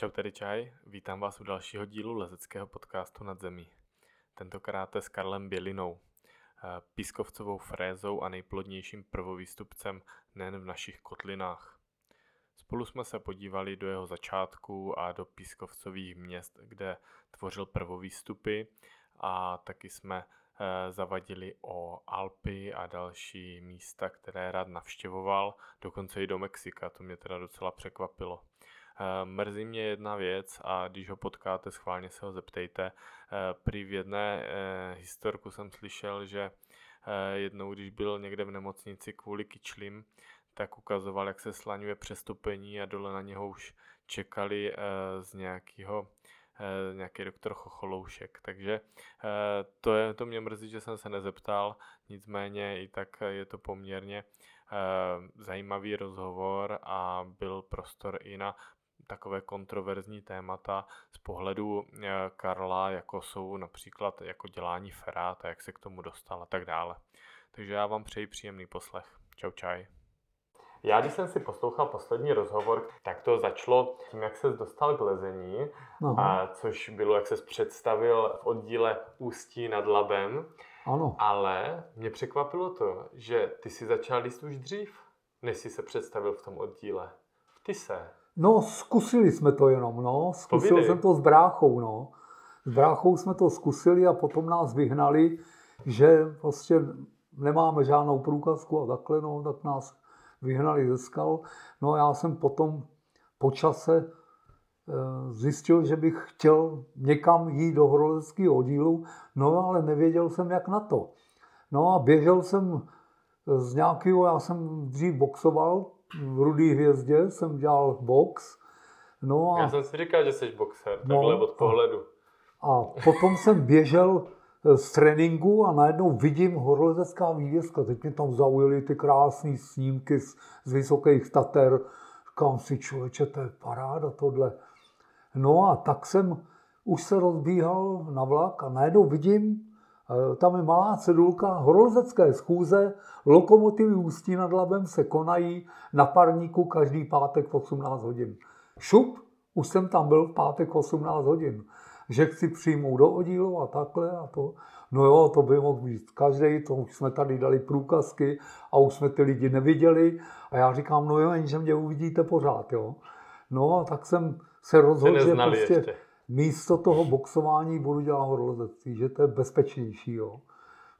Čau, tady Čaj, vítám vás u dalšího dílu lezeckého podcastu nad zemí. Tentokrát s Karlem Bělinou, eh, pískovcovou frézou a nejplodnějším prvovýstupcem nejen v našich kotlinách. Spolu jsme se podívali do jeho začátku a do pískovcových měst, kde tvořil prvovýstupy a taky jsme eh, zavadili o Alpy a další místa, které rád navštěvoval, dokonce i do Mexika, to mě teda docela překvapilo. Eh, mrzí mě jedna věc a když ho potkáte, schválně se ho zeptejte. Eh, prý v jedné eh, historku jsem slyšel, že jednou, když byl někde v nemocnici kvůli kyčlím, tak ukazoval, jak se slaňuje přestupení a dole na něho už čekali z nějakého nějaký doktor Chocholoušek. Takže to, je, to mě mrzí, že jsem se nezeptal, nicméně i tak je to poměrně zajímavý rozhovor a byl prostor i na takové kontroverzní témata z pohledu eh, Karla, jako jsou například jako dělání ferát a jak se k tomu dostal a tak dále. Takže já vám přeji příjemný poslech. Čau čaj. Já, když jsem si poslouchal poslední rozhovor, tak to začalo tím, jak se dostal k lezení, a což bylo, jak se představil v oddíle Ústí nad Labem. Ano. Ale mě překvapilo to, že ty si začal líst už dřív, než jsi se představil v tom oddíle. V Tyse. No, zkusili jsme to jenom, no. Zkusil Povídej. jsem to s bráchou, no. S bráchou jsme to zkusili a potom nás vyhnali, že prostě nemáme žádnou průkazku a takhle, no, tak nás vyhnali ze skal. No já jsem potom po čase eh, zjistil, že bych chtěl někam jít do horoleckého oddílu, no ale nevěděl jsem, jak na to. No a běžel jsem z nějakého, já jsem dřív boxoval, v Rudý hvězdě jsem dělal box. No a, Já jsem si říkal, že jsi boxer, no, takhle od pohledu. A potom jsem běžel eh, z tréninku a najednou vidím horolezecká vývězka. Teď mě tam zaujaly ty krásné snímky z, z vysokých tater. Říkám si, člověče, to je paráda tohle. No a tak jsem už se rozbíhal na vlak a najednou vidím tam je malá cedulka, horolezecké schůze, lokomotivy Ústí nad Labem se konají na parníku každý pátek v 18 hodin. Šup, už jsem tam byl v pátek v 18 hodin. Že chci přijmout do oddílu a takhle a to. No jo, to by mohl být každý, to už jsme tady dali průkazky a už jsme ty lidi neviděli. A já říkám, no jo, jenže mě uvidíte pořád, jo. No a tak jsem se rozhodl, že prostě... Ještě místo toho boxování budu dělat horolezectví, že to je bezpečnější. Jo.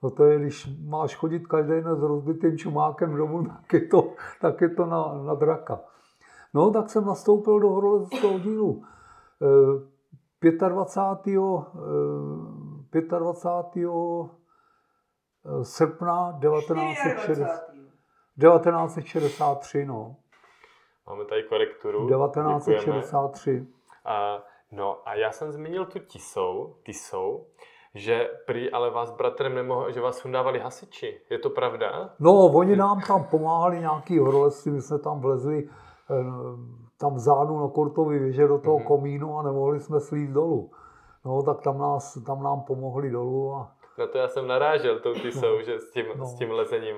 No to je, když máš chodit každý den s rozbitým čumákem domů, tak je to, tak je to na, na draka. No, tak jsem nastoupil do horolezeckého dílu. 25. E, 25. E, srpna 1960, 1963. No. Máme tady korekturu. 1963. Děkujeme. A No a já jsem zmínil tu tisou, tisou, že prý ale vás bratrem nemohl, že vás sundávali hasiči. Je to pravda? No, oni nám tam pomáhali nějaký horolezci, my jsme tam vlezli eh, tam zánu na Kortově věže do toho mm-hmm. komínu a nemohli jsme slít dolů. No, tak tam, nás, tam nám pomohli dolů. A... No to já jsem narážel tou tisou, no. že s tím, no. s tím lezením.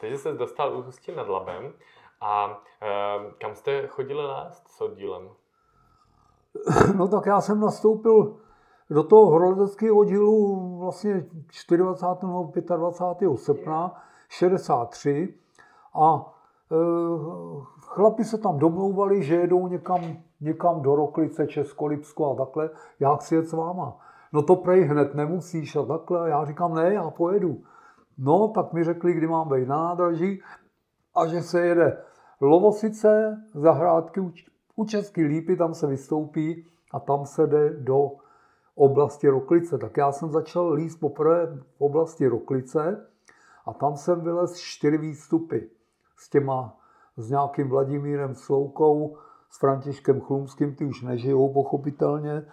Takže se dostal ústí nad Labem. A e, kam jste chodili lézt s oddílem? No tak já jsem nastoupil do toho horolezeckého oddílu vlastně 24. nebo 25. srpna 63 a e, chlapi se tam domlouvali, že jedou někam, někam do Roklice, Českolipsko a takhle, já chci jet s váma. No to prej hned nemusíš a takhle. Já říkám, ne, já pojedu. No, tak mi řekli, kdy mám být na nádraží a že se jede Lovosice, zahrádky u České lípy tam se vystoupí a tam se jde do oblasti Roklice. Tak já jsem začal líst poprvé v oblasti Roklice a tam jsem vylez čtyři výstupy s těma, s nějakým Vladimírem Sloukou, s Františkem Chlumským, ty už nežijou pochopitelně.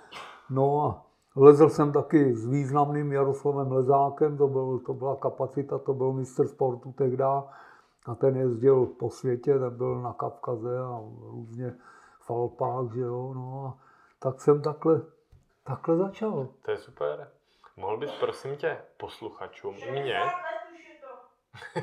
No a lezl jsem taky s významným Jaroslavem Lezákem, to, byl, to byla kapacita, to byl mistr sportu tehdy a ten jezdil po světě, ten byl na Kavkaze a různě Alpách, že jo, no a tak jsem takhle, takhle začal. To je super. Mohl bys, prosím tě, posluchačům, 60 mě... Let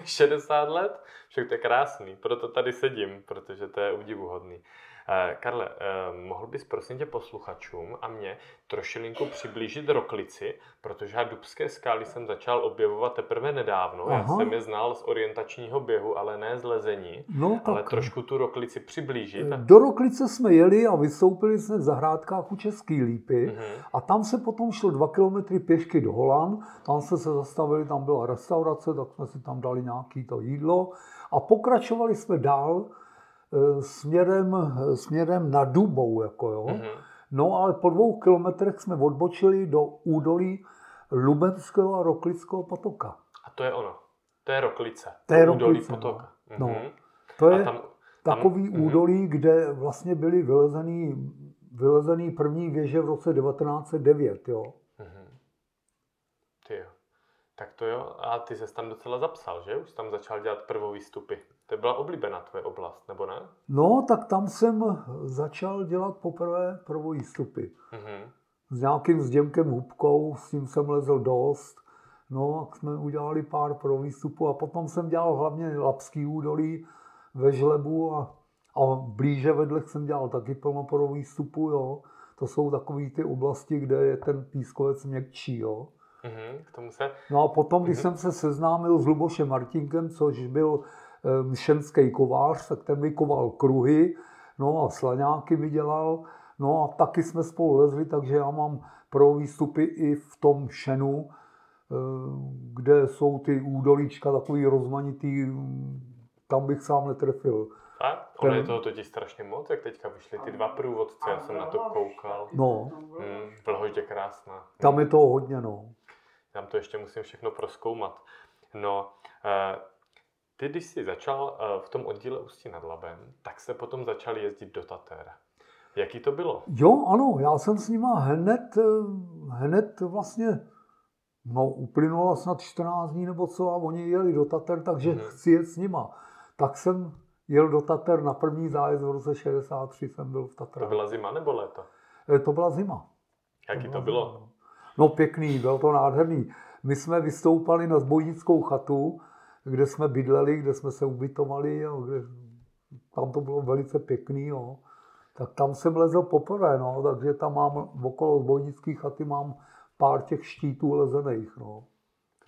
60 let? Však to je krásný, proto tady sedím, protože to je udivuhodný. Eh, Karle, eh, mohl bys prosím tě posluchačům a mě trošilinku přiblížit roklici, protože já dubské skály jsem začal objevovat teprve nedávno. Aha. Já jsem je znal z orientačního běhu, ale ne z lezení. No, tak... Ale trošku tu roklici přiblížit. Do roklice jsme jeli a vystoupili jsme v zahrádkách u Český lípy uh-huh. a tam se potom šlo dva kilometry pěšky do Holan. Tam jsme se zastavili, tam byla restaurace, tak jsme si tam dali nějaký to jídlo a pokračovali jsme dál směrem, směrem na Dubou. Jako jo. Mm-hmm. No ale po dvou kilometrech jsme odbočili do údolí Lubenského a Roklického potoka. A to je ono. To je Roklice. To je Roklice, údolí potoka. No. Mm-hmm. no. To je tam, tam, takový mm-hmm. údolí, kde vlastně byly vylezený, vylezený první věže v roce 1909. Jo. Mm-hmm. Ty jo. Tak to jo, a ty se tam docela zapsal, že? Už tam začal dělat prvovýstupy. To byla oblíbená tvoje oblast, nebo ne? No, tak tam jsem začal dělat poprvé prvovýstupy. Mm-hmm. S nějakým Zděmkem Hubkou, s tím jsem lezl dost. No, a jsme udělali pár prvovýstupů a potom jsem dělal hlavně Lapský údolí ve Žlebu a, a blíže vedle jsem dělal taky plno prvovýstupů, jo. To jsou takové ty oblasti, kde je ten pískovec měkčí, jo. Mm-hmm, k tomu se... No a potom, když mm-hmm. jsem se seznámil s Lubošem Martinkem, což byl mšenský kovář, tak ten vykoval kruhy, no a slaňáky vydělal, no a taky jsme spolu lezli, takže já mám pro výstupy i v tom šenu, kde jsou ty údolíčka takový rozmanitý, tam bych sám netrefil. A ono je toho totiž strašně moc, jak teďka vyšly ty dva průvodce, já jsem na to koukal. No. Hmm, Vlhož je krásná. Tam je toho hodně, no. Tam to ještě musím všechno proskoumat. No, eh, ty, když jsi začal eh, v tom oddíle Ústí nad Labem, tak se potom začal jezdit do Tater. Jaký to bylo? Jo, ano, já jsem s nima hned, eh, hned vlastně, no uplynulo snad 14 dní nebo co a oni jeli do Tater, takže mm-hmm. chci jet s nima. Tak jsem jel do Tater na první zájezd v roce 63 jsem byl v Tatrách. To byla zima nebo léto? To byla zima. Jaký to, to bylo? Zima. No pěkný, bylo to nádherný. My jsme vystoupali na zbojnickou chatu, kde jsme bydleli, kde jsme se ubytovali a kde, tam to bylo velice pěkný. Jo. Tak tam jsem lezl poprvé, no, takže tam mám okolo zbojnické chaty mám pár těch štítů lezených. No.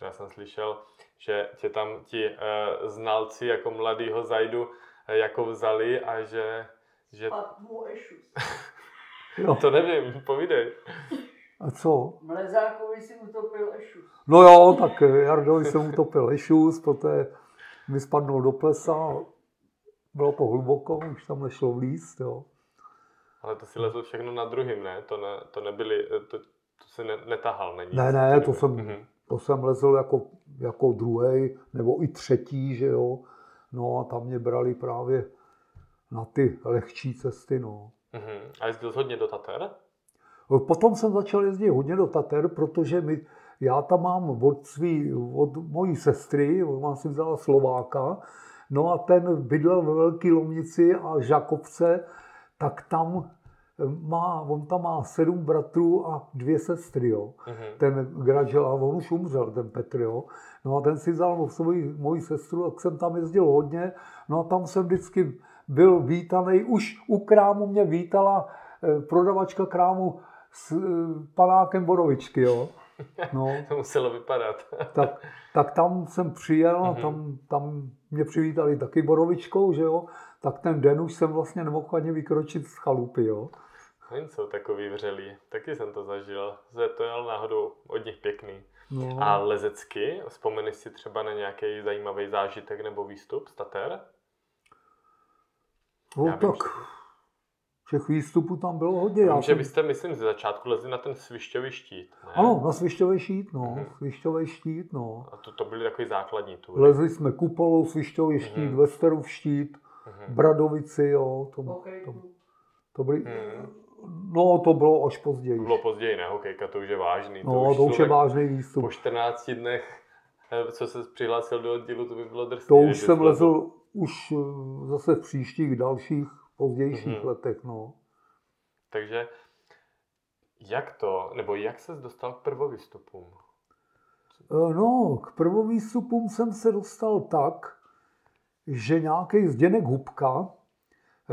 Já jsem slyšel, že tě tam ti uh, znalci jako mladýho zajdu uh, jako vzali a že... že... to nevím, povídej. A co? Mlezákovi si utopil ešus. No jo, tak Jardovi jsem utopil ešus, poté mi spadnul do plesa, bylo to hluboko, už tam nešlo vlíst, jo. Ale to si lezl všechno na druhým, ne? To, ne, to nebyly, to, to si ne, netahal, není? Ne, ne, to jsem, mm-hmm. to jsem lezl jako, jako druhý nebo i třetí, že jo. No a tam mě brali právě na ty lehčí cesty, no. Mm-hmm. A jezdil hodně do Tater? Potom jsem začal jezdit hodně do Tater, protože my, já tam mám od, svý, od mojí sestry, mám si vzala Slováka, no a ten bydlel ve Velké Lomnici a Žakovce, tak tam má, on tam má sedm bratrů a dvě sestry, jo. Mm-hmm. Ten Gražel, a on už umřel, ten Petr, jo. No a ten si vzal svoji, moji sestru, tak jsem tam jezdil hodně, no a tam jsem vždycky byl vítaný, už u krámu mě vítala eh, prodavačka krámu s eh, panákem borovičky, jo. No. to muselo vypadat. tak, tak tam jsem přijel a mhm. tam, tam mě přivítali taky borovičkou, že jo. Tak ten den už jsem vlastně nemohl ani vykročit z chalupy, jo. Oni jsou takový vřelí. Taky jsem to zažil. Že to je náhodou od nich pěkný. No. A lezecky, vzpomeneš si třeba na nějaký zajímavý zážitek nebo výstup z Tater? No Já tak, vím, těch výstupů tam bylo hodně. Já že byste, myslím, ze začátku lezli na ten svišťový štít, ne? Ano, na svišťový štít, no. Mm-hmm. Svišťový štít, no. A to, to byly takový základní tury. Lezli jsme Kupolou, svišťový mm-hmm. štít, Westerův štít, mm-hmm. Bradovici, jo. To, okay. to, to byly... Mm-hmm. No, to bylo až později. To bylo později, ne? Hokejka, to už je vážný. No, to už, to už je vážný výstup. Po 14 dnech, eh, co se přihlásil do oddílu, to by bylo drsné. To už jsem lezl už eh, zase v příštích dalších pozdějších mm-hmm. letech, no. Takže jak to, nebo jak se dostal k prvovýstupům? Eh, no, k prvovýstupům jsem se dostal tak, že nějaký Zděnek Hubka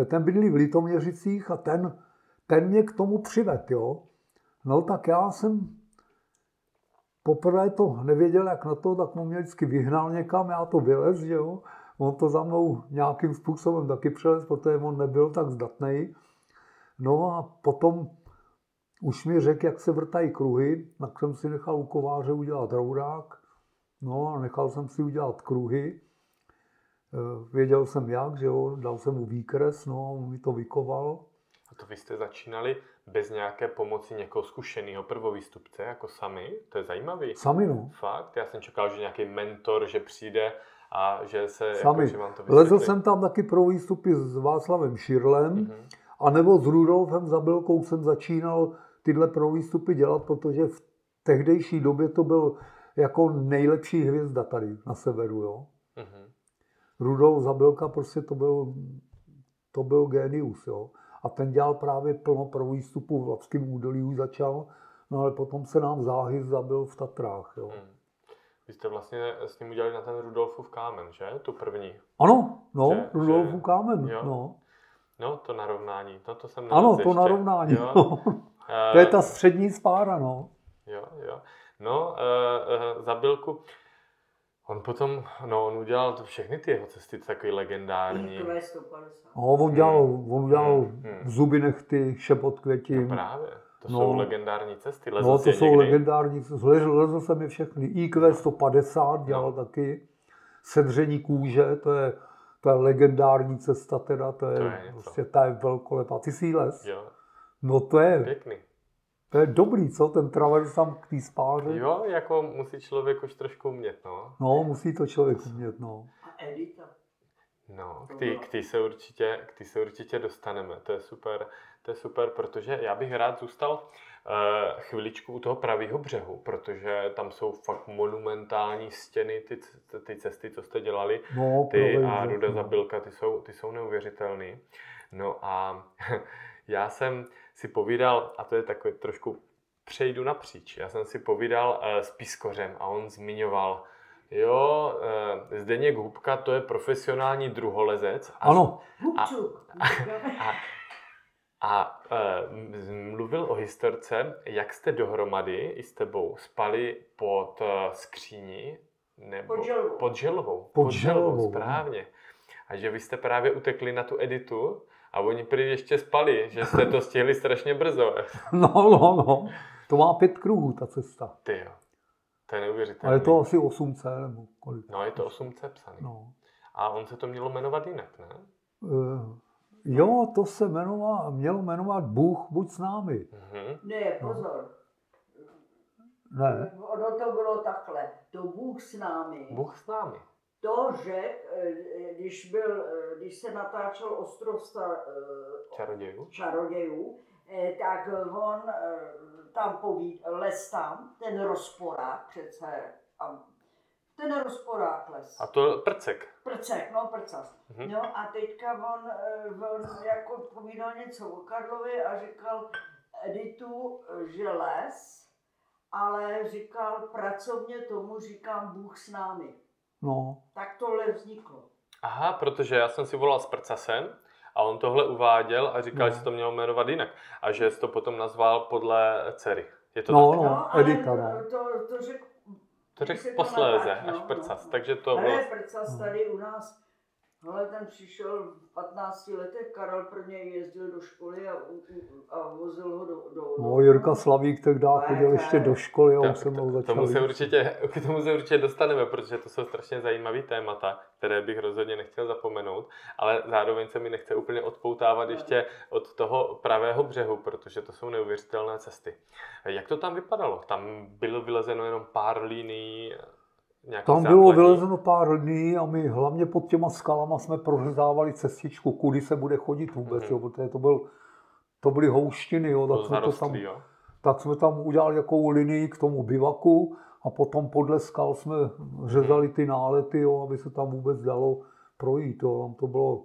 ten bydlí v Litoměřicích a ten, ten mě k tomu přived, jo. No tak já jsem poprvé to nevěděl, jak na to, tak mě vždycky vyhnal někam, já to vylez, jo. On to za mnou nějakým způsobem taky přelez, protože on nebyl tak zdatný. No a potom už mi řekl, jak se vrtají kruhy, tak jsem si nechal u kováře udělat roudák. No a nechal jsem si udělat kruhy. Eh, věděl jsem jak, že jo, dal jsem mu výkres, no a on mi to vykoval. A to vy jste začínali bez nějaké pomoci někoho zkušeného prvovýstupce, jako sami? To je zajímavý. Sami no. Fakt? Já jsem čekal, že nějaký mentor, že přijde a že se, Sami. jako, že vám to Lezl vysvětlí. jsem tam taky pro výstupy s Václavem Širlem, Mhm. a nebo s Rudolfem Zabilkou jsem začínal tyhle pro výstupy dělat, protože v tehdejší době to byl jako nejlepší hvězda tady na severu, jo. Mhm. Rudolf Zabilka prostě to byl, to byl genius, jo. A ten dělal právě plno pro výstupu v Lapském údolí už začal, no ale potom se nám záhy zabil v Tatrách, jo. Mhm. Vy jste vlastně s ním udělali na ten Rudolfův kámen, že? Tu první. Ano, no, Že- Rudolfu že- kámen, jo. no. No, to narovnání, no to jsem Ano, to ještě. narovnání, Jo. no. Eh, To je ta střední spára, no. Jo, jo. No, uh, uh, Zabilku, on potom, no, on udělal to všechny ty jeho cesty, takový legendární. IQ 150. No, on dělal, on udělal Hmm, hmm. zuby nechty, šepot květin. Právě, to No. jsou legendární cesty. Lezl No, to je jsou někdy? legendární, lezl, lezl jsem je všechny. IQ 150 dělal No. taky. Sedření kůže, to je, to je legendární cesta teda, to je, To je prostě, ta je velkolepá. Ty jsi les? Jo, No to je, pěkný. to je dobrý, co? Ten travers tam k té spáře. Jo, jako musí člověk už trošku umět, no. No, musí to člověk umět, no. A Edita. No, k té bylo. k tý se, určitě, k tý se určitě dostaneme, to je super, to je super, protože já bych rád zůstal uh, chviličku u toho pravého břehu, protože tam jsou fakt monumentální stěny, ty, ty cesty, co jste dělali, No, ty a Ruda no. Zabilka, ty jsou, ty jsou neuvěřitelný. No a já jsem si povídal, a to je takový trošku přejdu napříč, já jsem si povídal uh, s Pískořem a on zmiňoval, jo, uh, Zdeněk Hubka, to je profesionální druholezec. A, Ano, Hupčuk. A, a uh, mluvil o historce, jak jste dohromady i s tebou spali pod uh, skříní nebo Pod želvou. pod želvou. Pod želvou, no. správně. A že vy jste právě utekli na tu editu a oni prý ještě spali, že jste to stihli strašně brzo. no, no, no. To má pět kruhů, ta cesta. Ty jo, to je neuvěřitelné. A je to asi 8C nebo kolik. No, je to 8C psaný. No. A on se to mělo jmenovat jinak, ne? Eh, Jo, to se jmenoval, mělo jmenovat Bůh buď s námi. Mhm. Ne, pozor. Ne, Ono to bylo takhle. To Bůh s námi. Bůh s námi. To řek, eh, když, byl, eh, když se natáčel Ostrov star, eh, Čarodějů. čarodějů, eh, tak on tam poví, les tam, ten rozporák přece, a ten rozporák les. A to prcek. Prcek, no prcas. Mhm. No a teďka on, eh, on jako povídal něco o Karlovi a říkal Editu, eh, že les, ale říkal pracovně tomu říkám Bůh s námi. no, Tak tohle vzniklo. Aha, protože já jsem si volal s prcasem a on tohle uváděl a říkal, No. že se to mělo jmenovat jinak. A že jsi to potom nazval podle dcery. Je to No, tak? no. ale Edita, no. To, to řekl To řekl posléze, až no, prcas. no. Takže to bylo... Ne, Prcas No. tady u nás, ale ten přišel v 15 letech, Karel pro něj jezdil do školy a, a vozil ho do... do no Jirka Slavík tehdy chodil ještě do školy a on se mnou to- začal. tomu se určitě, k tomu se určitě dostaneme, protože to jsou strašně zajímavý témata, které bych rozhodně nechtěl zapomenout, ale zároveň se mi nechce úplně odpoutávat ještě od toho pravého břehu, protože to jsou neuvěřitelné cesty. Jak to tam vypadalo? Tam bylo vylezeno jenom pár linií, Tam bylo vylezeno pár lidí a my hlavně pod těma skalama jsme prořezávali cestičku, kudy se bude chodit vůbec, Mhm. jo, protože to, byl, to byly houštiny, jo, To tak jsme to tam, jo? tak jsme tam udělali jakou linii k tomu bivaku a potom podle skal jsme řezali ty nálety, jo, aby se tam vůbec dalo projít. Jo. Tam to bylo,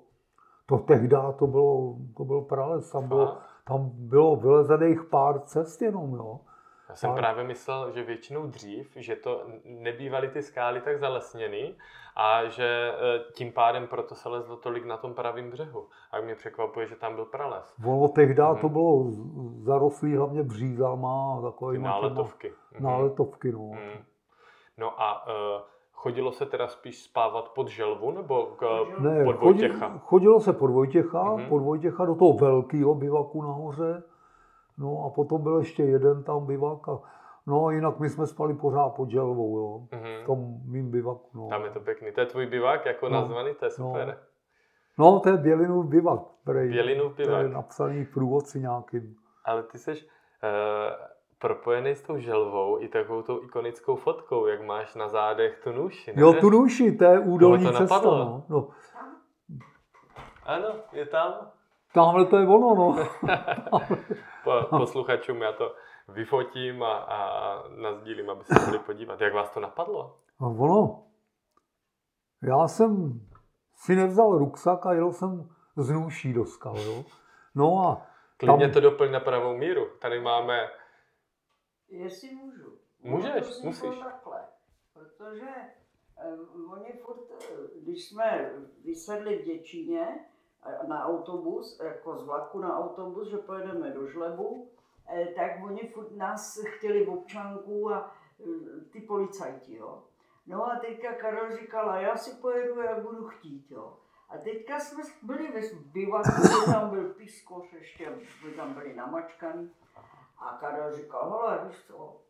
to tehdy to bylo, to bylo prales, tam bylo, tam bylo vylezených pár cest jenom, jo. Já jsem Ale- právě myslel, že většinou dřív, že to nebývaly ty skály tak zalesněny a že eh, tím pádem proto se lezlo tolik na tom pravém břehu. A mě překvapuje, že tam byl prales. Ono tehdy Mhm. to bylo z- zarostlý hlavně břízama a Ty takovými náletovky. Mhm. náletovky, no. Mhm. No a eh, chodilo se teda spíš spávat pod želvu nebo k, Ne, pod Vojtěcha? chodilo se pod Vojtěcha, Mhm. mm-hmm. pod Vojtěcha do toho velkého bivaku nahoře. No a potom byl ještě jeden tam bivak. A, no a jinak my jsme spali pořád pod želvou, jo. Mhm. V tom mým bivaku, no. Tam je to pěkný. To je tvůj bivák jako No. nazvaný, to je super. No, to je Bělinův bivak. Prej. Bělinův To je napsaný v průvodci nějakým. Ale ty jsi uh, propojený s tou želvou i takovou tou ikonickou fotkou, jak máš na zádech tu nůši, ne? Jo, tu nůši, to je údolní to cesta, no. no. Ano, je tam. Tamhle to je ono, no. Po, posluchačům já to vyfotím a, a, nazdílím, aby se mohli podívat. Jak vás to napadlo? A ono, já jsem si nevzal ruksak a jel jsem z nůší do skal, jo. No a Klidně Tam- to doplň na pravou míru. Tady máme... Jestli můžu. Můžeš, No, musíš. Takhle, protože um, oni furt, eh, když jsme vysedli v Děčíně eh, na autobus, jako z vlaku na autobus, že pojedeme do Žlebu, eh, tak oni furt nás chtěli v občanku a eh, ty policajti, jo. No a teďka Karel říkala, já si pojedu, jak budu chtít, jo. A teďka jsme byli ve bivaku, tam byl pískoš, ještě jsme tam byli namačkaný. A Karel říkal, hele, víš co,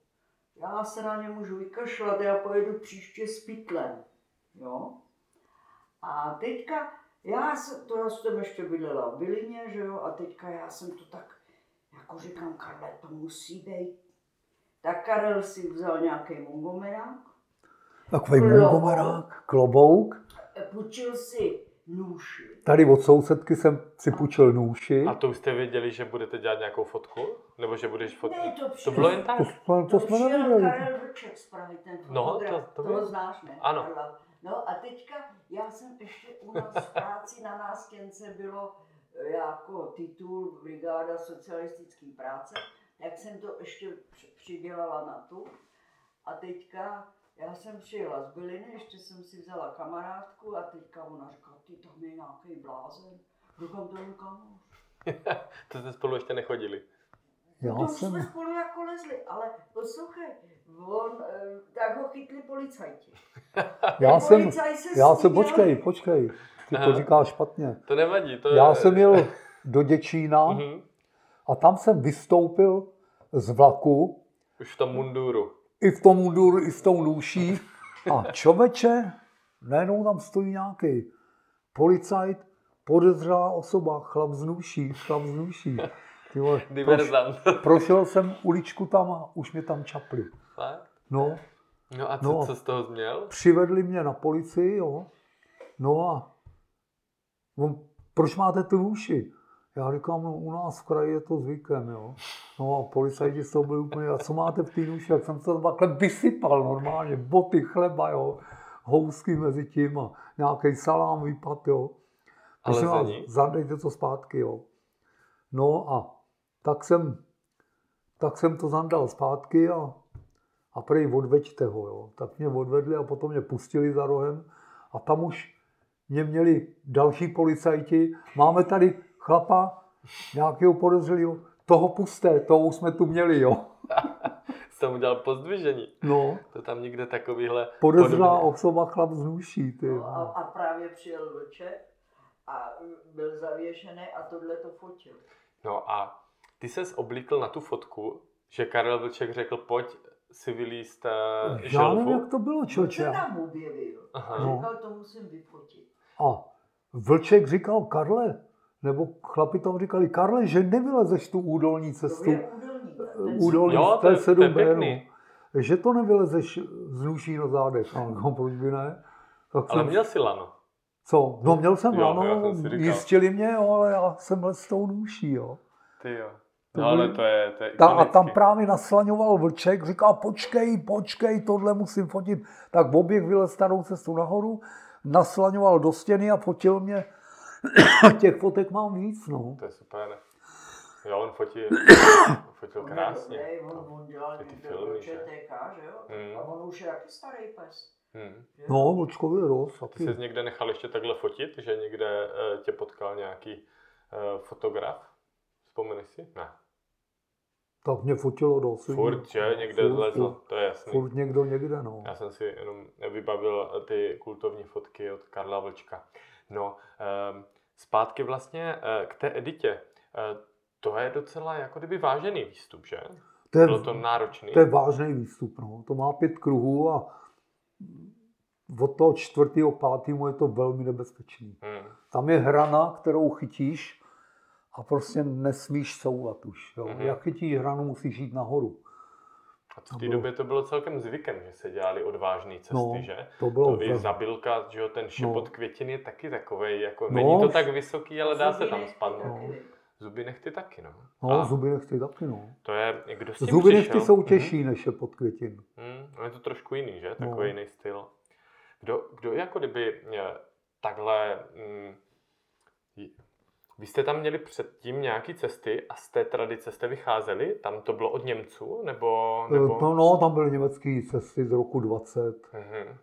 já se na ně můžu vykašlat, já pojedu příště s pytlem, jo. A teďka, já jsem, to já jsem ještě bydlela v Bylině, že jo, a teďka já jsem to tak, jako říkám, Karle, to musí být. Tak Karel si vzal nějaký mungomerák, takový mungomerák, klobouk. půjčil si nůši. Tady od sousedky jsem si půjčil nůši. A to už jste věděli, že budete dělat nějakou fotku? Nebo že budeš Ne, fotit? to To přijel- bylo jen tak. To, jsme- to jsme přijel nevěděli. Karel Vlček Prahy, ten No, to- to toho vím. znáš, ne? Ano. Karla. No a teďka, já jsem ještě u nás v práci na nástěnce bylo eh, jako titul Brigáda socialistické práce, tak jsem to ještě při- přidělala na tu. A teďka, já jsem přijela z Byliny, ještě jsem si vzala kamarádku a teďka ona říká, ty tam je nějaký blázen. Říkám, to je kamoš. To jste spolu ještě nechodili. Já to jsem, jsme spolu jako lezli, ale poslouchej, on, eh, tak ho chytli policajti. já Ten jsem, já jsem, počkej, počkej, ty to říkáš špatně. To nevadí. To Já je... jsem jel do Děčína Mhm. a tam jsem vystoupil z vlaku, Už v tom munduru. i v tom munduru, i s tou nůší. A čověče, najednou tam stojí nějaký policajt, podezřelá osoba, chlap z nůší, chlap z nůší. Ty vole, proš, Diverzant. prošel jsem uličku tam a už mě tam čapli. Fakt? No, No a co, No. co z toho změl? přivedli mě na policii, jo. No a on, proč máte tu nůši? Já říkám, no u nás v kraji je to zvykem, jo. No a policajti z toho byli úplně, a co máte v té nůši? Jak jsem se to takhle vysypal normálně, boty chleba, jo. Housky mezi tím a nějaký salám vypad, jo. Ale Prosím vás? Zadejte to zpátky, jo. No a tak jsem, tak jsem to zandal zpátky a, a prej odveďte ho, jo. Tak mě odvedli a potom mě pustili za rohem a tam už mě měli další policajti. Máme tady chlapa, nějakého podezřelého, toho pusté, toho už jsme tu měli, jo. Jsem udělal pozdvižení. No, To tam někde takovýhle... podezřelá osoba chlap z nůší, ty. No, a, a právě přijel vlček a byl zavěšený a tohle to fotil. No a ty ses oblíkl na tu fotku, že Karel Vlček řekl, pojď si vylíst uh, Já nevím, jak to bylo, člověče. se tam objevil Aha. a No. říkal, to musím vyfotit. A Vlček říkal, Karle, nebo chlapi tam říkali, Karle, že nevylezeš tu údolní To cestu, je údolní. ten údolní Jo, to je- to je 7 pěkný. že to nevylezeš z nůší na zádech. A říkám, proč by ne? Tak Ale jsem, měl si lano. Co? No měl jsem Jo, lano, jsem říkal. jistili mě, jo, ale já jsem les s tou nůší, jo. Ty jo. To No ale to je, to je Ta, a tam právě naslaňoval vlček, říkal, počkej, počkej, tohle musím fotit. Tak v oběh vylez starou cestu nahoru, naslaňoval do stěny a fotil mě. Těch fotek mám víc, no. To je super. Jo, on fotí, fotil krásně. dobrý, on, on dělal Ty někde filmy, že? ČTK, že jo? Hmm. A on už je jaký starý pes. Hmm. No, Vlčkově roz, Ty jsi někde nechal ještě takhle fotit, že někde eh, tě potkal nějaký eh, fotograf? Vzpomeneš si? Ne. Tak mě fotilo dost. lidí. Furt, že? Někde Furt, zlezl, furt, to je jasný. furt někdo někde, no. Já jsem si jenom vybavil ty kultovní fotky od Karla Vlčka. No, ehm, zpátky vlastně eh, k té editě. Eh, To je docela jako kdyby vážený výstup, že? To je, Bylo to náročný. to je vážný výstup, no. To má pět kruhů a od toho čtvrtého, pátého je to velmi nebezpečný. Hmm. Tam je hrana, kterou chytíš a prostě nesmíš souvat už. Jo. Mhm. Jak chytíš hranu, musíš jít nahoru. A v té bylo- době to bylo celkem zvykem, že se dělali odvážné cesty, No, že? To bylo To zabilka, že jo, ten šepot No. květin je taky takovej, jako No. není to tak vysoký, ale dá se tam spadnout. viď? Zuby nechty taky, no. No, A zuby nechty taky, no. to je, kdo s tím Zuby přišel? nechty jsou Mhm. těžší než je pod květin. Hmm, no je to trošku jiný, že? No. Takový jiný styl. Kdo, kdo jako kdyby eh, takhle... Mm, vy jste tam měli předtím nějaký cesty a z té tradice jste vycházeli? Tam to bylo od Němců? Nebo... nebo... No, no, tam byly německé cesty z roku 20. Mhm.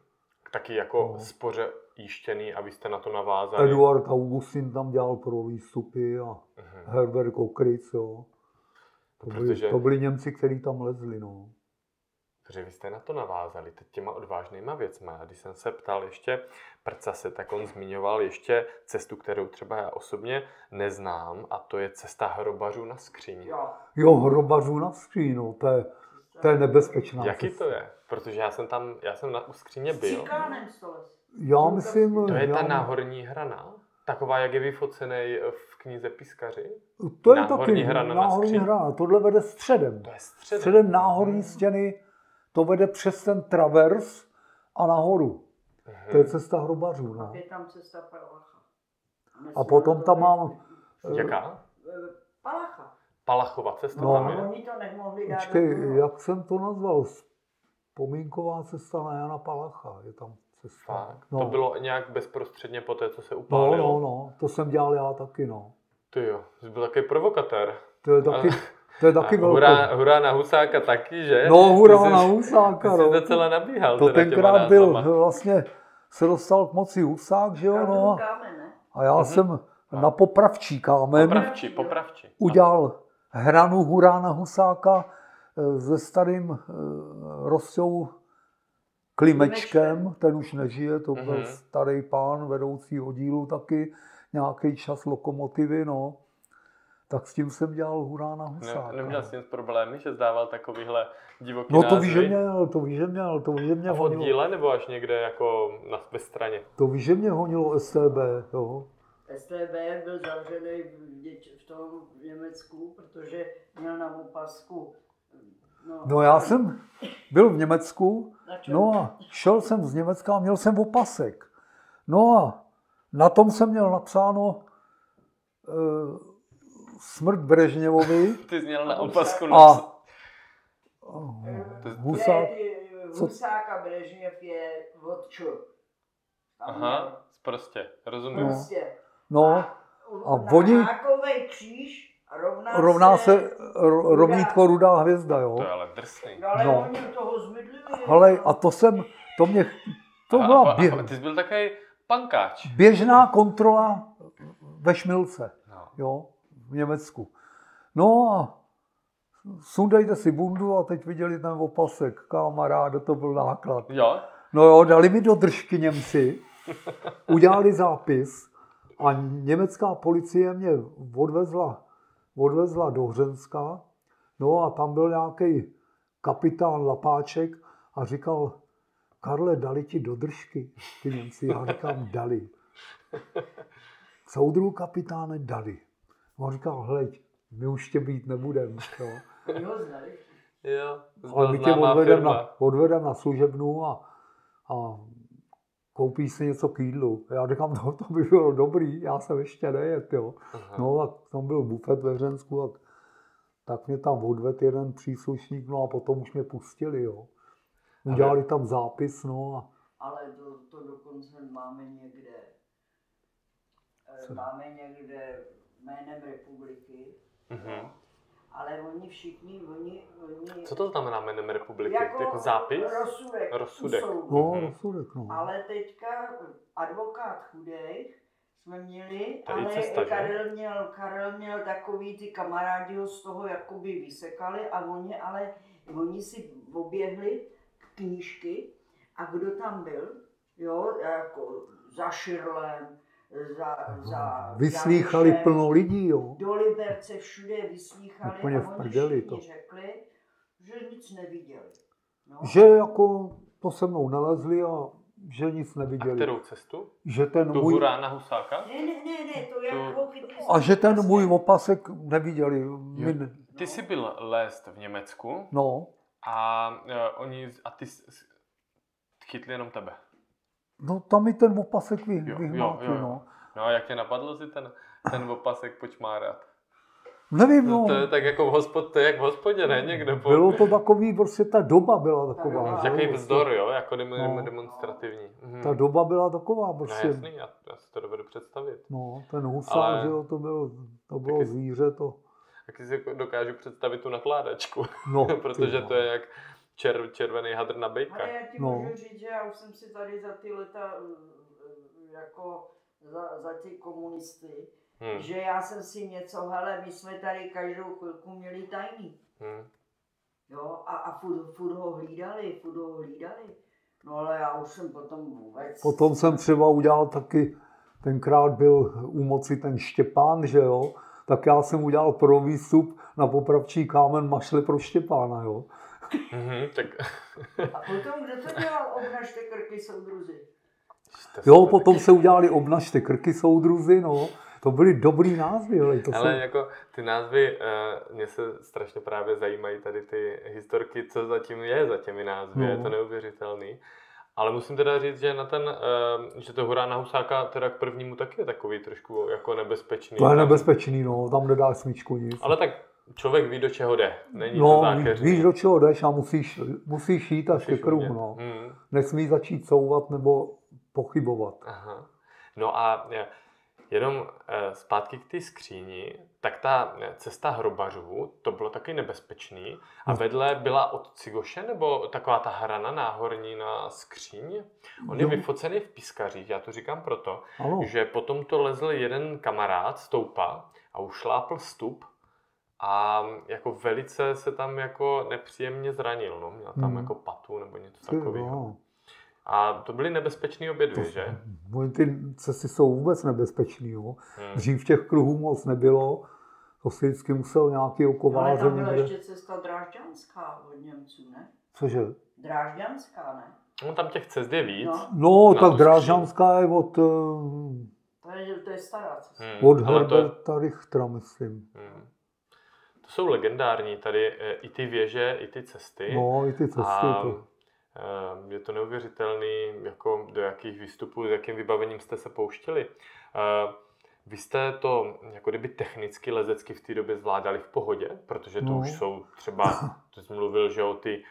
Taky jako No. spoře jíštěný a vy jste na to navázali? Eduard Augustin tam dělal pro výstupy a Mhm. Herbert Kokric, jo. To byli, Protože- to byli Němci, kteří tam lezli, no. Protože vy jste na to navázali teď těma odvážnýma věcma. A když jsem se ptal ještě Prcase, tak on zmiňoval ještě cestu, kterou třeba já osobně neznám, a to je cesta hrobařů na skříň. Jo. Hrobařů na skřínu, to je, to je nebezpečná Jaký cesta. to je? Protože já jsem tam, já jsem na, u skříně byl. Já myslím, To je ta já, náhorní hrana? Taková, jak je vyfocený v knize Piskaři? to je náhorní taky hrana na náhorní skříň. hrana. Tohle vede středem. To je středem. Středem náhorní stěny, to vede přes ten travers a nahoru. To je Mhm. cesta hrobařů, no. Je tam cesta Palacha. A potom tam mám- Jaká? Eh, Palacha. Palachova cesta No. tam je? oni to nemohli dát Počkej, jak jsem to nazval? Vzpomínková cesta na Jana Palacha, je tam cesta. Fakt. No. To bylo nějak bezprostředně po té, co se No, upálilo? no, no, to jsem dělal já taky, no. Ty jo, jsi byl takový provokatér. To je taky, to je taky velké. hurá, hurá na Husáka taky, že? No, hurá Ty jsi- na Husáka, Ty jsi no. docela nabíhal To tenkrát byl, vlastně se dostal k moci Husák, že jo, no. A já Mhm. jsem na popravčí kámen Popravči, popravči. udělal hranu hurá na Husáka eh, se starým eh, Rostou Klimečkem, ten už nežije, to byl Mhm. starý pán, vedoucí oddílu taky, nějaký čas lokomotivy, no. Tak s tím jsem dělal hurá na Husáka. Ne, neměl jsi nic problémy, že zdával takovýhle divoký No to víš, že měl, to víš, že měl, to víš, že mě A v honilo, oddíle nebo až někde jako na, ve straně? to víš, že mě honilo STB, jo. STB byl zavřený v, Něč- v tom v Německu, protože měl na opasku. No, No já jsem byl v Německu, no a šel jsem z Německa a měl jsem opasek. No a na tom jsem měl napsáno uh, smrt Brežněvovi Ty jsi měl na opasku a nos. Eh, Husák, Husák a Brežněv je odču. Tam Aha, prostě, rozumím. No. No, a a oni- kříž rovná, rovná se ro- rovnítko rudá hvězda, To jo. je ale drsný. No, ale no. oni toho zmydlili. Ale a to jsem, to mě, to A- byla a, bě, a, ty jsi byl takový pankáč. běžná kontrola ve Šmilce. No. jo, v Německu. No a sundejte si bundu a teď viděli ten opasek, kamaráde, to byl náklad. Jo? No jo, dali mi do držky Němci, udělali zápis a německá policie mě odvezla, odvezla do Hřenska, no a tam byl nějaký kapitán Lapáček a říkal, Karle, dali ti do držky, ty Němci, já říkám, dali. Soudru kapitáne dali. On říkal, hleď, my už tě být nebudem. Jo. Jo. Ale my tě odvedem na, odvedem na služebnu a, a koupíš si něco k jídlu. Já říkám, no, to by bylo dobrý, já jsem ještě nejet, jo. Aha. No a tam byl bufet ve Hřensku, a tak mě tam odvedl jeden příslušník, no a potom už mě pustili, jo. Udělali tam zápis, no a Ale to, to dokonce máme někde. Co? Máme někde jménem republiky Mhm. Ale oni všichni, oni, oni Co to znamená jménem republiky? jako, Jako, zápis? Rozsudek. Rozsudek. No, rozsudek, no. Ale teďka advokát chudej jsme měli, je ale cesta, že? Karel, měl, Karel měl takový, ty kamarádi ho z toho jakoby vysekali a oni, ale oni si oběhli knížky a kdo tam byl, jo, jako za Širlem, za, za Vyslýchali Janušem, plno lidí, jo. do Liberce všude vyslýchali Úplně v a oni prdeli všichni to. řekli, že nic neviděli. No. Že jako to se mnou nelezli a že nic A neviděli. kterou cestu? Že ten Tu můj, Hurána Husáka? Ne, ne, ne, ne, to jak To- a že ten můj opasek neviděli. My, ne- Ty jsi byl lézt v Německu no, a uh, oni, a ty chytli jenom tebe. No tam mi ten opasek vy, Jo, jo, vyhmátli, jo, jo. no. No a jak tě napadlo si ten, ten opasek počmárat? Nevím, No, no. to je tak jako v hospod, to je jak v hospodě, ne? Někde po... Bylo to takový, prostě ta doba byla taková. Takový jo, vzdor, jo? Jako dem, No. demonstrativní. Mhm. Ta doba byla taková, No prostě. jasný, já, já si to dovedu představit. No, ten husák, Ale- že jo, to bylo, to bylo Taky- zvíře, to, Taky si jako dokážu představit tu nakládačku, no. ty protože to je jak čer, červený hadr na bejka. Ale já ti No. můžu říct, že já už jsem si tady za ty leta, eh, jako za, za ty komunisty, Hmm. že já jsem si něco, hele, my jsme tady každou chvilku měli tajný, Hmm. jo, a, a furt, furt ho hlídali, furt ho hlídali. No ale já už jsem potom vůbec... Potom jsem třeba udělal taky, tenkrát byl u moci ten Štěpán, že jo, tak já jsem udělal pro výstup na popravčí kámen mašle pro Štěpána, jo. Mhm, tak... A potom, kdo to dělal, obnažte krky soudruzi. Se Jo, to potom se udělali obnažte krky soudruzy, no. To byly dobrý názvy, ale to Ale jsem... jako ty názvy, uh, mě se strašně právě zajímají tady ty historky, co zatím je za těmi názvy, No. je to neuvěřitelný. Ale musím teda říct, že na ten, uh, že to hurá na Husáka teda k prvnímu taky je takový trošku jako nebezpečný. To je Tam- nebezpečný, no, tam nedáš smyčku nic. Ale tak člověk ví, do čeho jde. Není to No, zákeřný. víš, do čeho jdeš a musíš, musíš jít až ke kruhu, no. Hmm. Nesmí začít couvat nebo pochybovat. Aha. No a je, jenom eh, zpátky k té skříni, tak ta eh, cesta hrobařů, to bylo taky nebezpečný. A No. vedle byla od Cigoše, nebo taková ta hrana náhorní na skříň? On je vyfocený v pískařích, já to říkám proto, Ano, že potom to lezl jeden kamarád, stoupa, a ušlápl stup a jako velice se tam jako nepříjemně zranil, no. Měl tam Hmm. jako patu nebo něco takového. no. A to byly nebezpečné obě dvě, že? Oni ty cesty jsou vůbec nebezpečný, jo. Hmm. Dřív těch kruhů moc nebylo, to si vždycky musel nějaký Ale okováře tam byla někde. ještě cesta drážďanská od Němců, ne? Cože? Drážďanská, ne? No tam těch cest je víc. No. No, tak Drážďanská je od, eh, To je, to je stará cesta. Hmm, od ale to, Herberta Richtra, myslím. hmm. To jsou legendární tady eh, i ty věže, i ty cesty. No, i ty cesty. a To. eh, je to neuvěřitelný, jako do jakých výstupů, s jakým vybavením jste se pouštěli. Eh, Vy jste to jako kdyby technicky lezecky v té době zvládali v pohodě, protože to No. už jsou třeba, to jsi mluvil, že o ty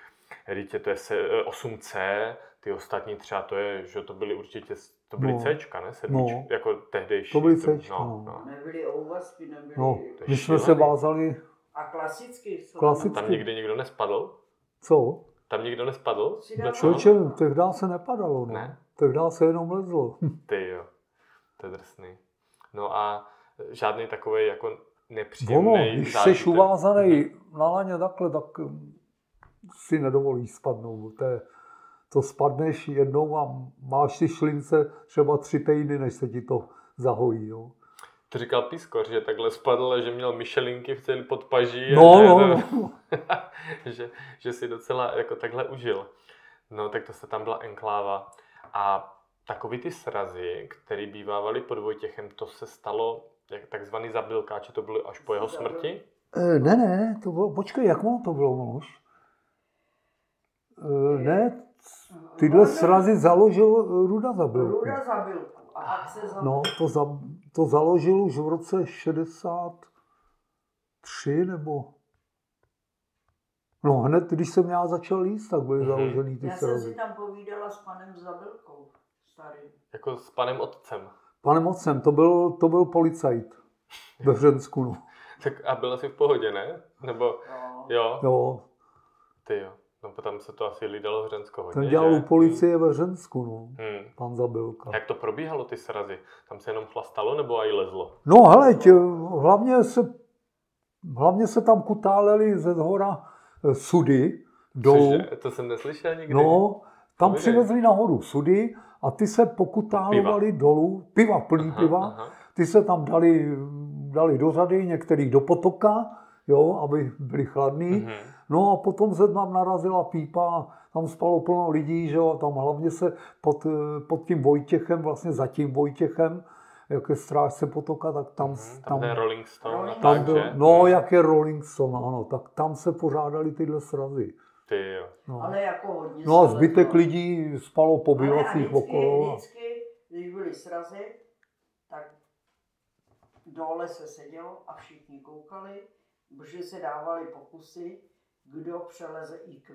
Elitě to je se, eh, 8C, ty ostatní třeba to je, že to byly určitě, to byly No. Cčka, ne? Sedmičky, No. jako tehdejší. To byly Cčka, no. Nebyly ouvazky, nebyly... No, my jsme se vázali, A klasicky. Klasicky. Tam nikdy nikdo nespadl? co? Tam nikdo nespadl? Toho? Člověče, tehdy se nepadalo, no. Ne. Tehdy se jenom lezlo. Ty jo, to je drsný. No a žádný takový jako nepříjemný Ono, když jsi zážitek? uvázaný na laně takhle, tak hm, si nedovolíš spadnout. To, je, to spadneš jednou a máš ty šlince třeba tři týdny, než se ti to zahojí. Jo. To říkal Pískoř, že takhle spadl a že měl myšelinky v celý podpaží. No, a, no, že, no. že, že si docela jako takhle užil. No tak to se tam byla enkláva. A takový ty srazy, které bývávaly pod Vojtěchem, to se stalo jak takzvaný zabilkáč, to bylo až po jeho smrti? E, ne, ne, to bylo, počkej, jak ono to bylo, Miloš? E, ne, tyhle srazy založil eh, Ruda Zabilku. Ruda zabil. A se. No, to, za, to založil už v roce 63 nebo... No hned, když jsem já začal jíst, tak byly Mhm. založený ty Já jsem si tam povídala s panem Zabilkou, starým. Jako s panem otcem. Panem otcem, to byl, to byl policajt ve Vřensku. No. Tak a byla jsi v pohodě, ne? Nebo No. jo, Jo, ty jo. No potom se to asi lídalo Hřensko hodně, ten dělal že? u policie ve Řensku, no, Hmm. pan Zabilka. Jak to probíhalo, ty srazy? Tam se jenom chlastalo nebo i lezlo? No hele, tě, hlavně se, hlavně se tam kutáleli ze zhora eh, sudy dolů. Cože? To jsem neslyšel nikdy. No, tam Povídej. přivezli nahoru sudy a ty se pokutálovali dolů, piva, plný Aha, piva, aha. ty se tam dali, dali do řady, některý do potoka, jo, aby byli chladný. Mhm. No a potom se tam narazila pípa, tam spalo plno lidí, že jo, tam hlavně se pod, eh, pod tím Vojtěchem, vlastně za tím Vojtěchem, jak je strážce potoka, tak tam, Mhm, tam, Tam ten Rolling Stone tam tak, byl, že? no jak je Rolling Stone, ano, tak tam se pořádali tyhle srazy. Ty jo. No, Ale jako hodně no a zbytek lezlo. lidí spalo po bivacích vždycky, okolo. a- vždycky, když byly srazy, tak dole se sedělo a všichni koukali, protože se dávali pokusy, kdo přeleze IQ.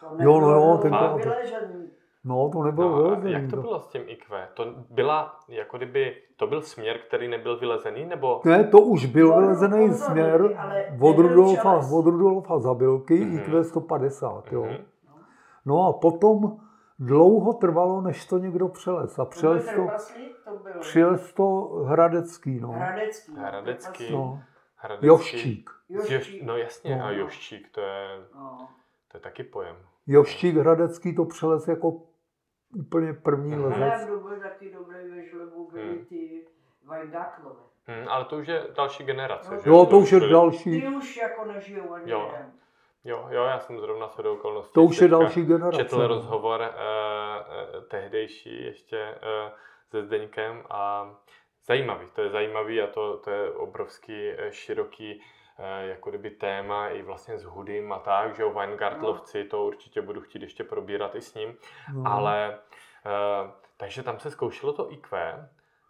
To Jo, no jo, tenkrát to- vyležený. No, to nebylo No, vylezený, jak to to. bylo s tím IQ? To byla, jako kdyby, to byl směr, který nebyl vylezený, nebo... Ne, to už byl Od- vylezený od směr od Rudolfa, od Rudolfa Zabilky, Mhm. IQ 150, jo. Mhm. No a potom dlouho trvalo, než to někdo přelez. A přelez to, to byl přelez to Hradecký, no. Hradecký. Hradecký. no. Hradecký. Joščík. Još, Joščík. no jasně, No. a Joščík, to je, No. to je taky pojem. Joščík Hradecký to přelez jako úplně první Mhm. Ale lezec. kdo byl taky dobrý ve žlebu, byli Hmm. ty Weingartlové. Hm, ale to už je další generace, No. že? Jo, to už je byli- další, Ty už jako nežijou ani Jo. jeden. Jo, jo, já jsem zrovna shodou okolností. to už je další generace. Četl rozhovor eh, eh, tehdejší ještě eh, se Zdeňkem a zajímavý, to je zajímavý a to, to je obrovský eh, široký eh, jako kdyby téma i vlastně s Hudym a tak, že jo, Weingartlovci, to určitě budu chtít ještě probírat i s ním, No. ale eh, takže tam se zkoušelo to IQ,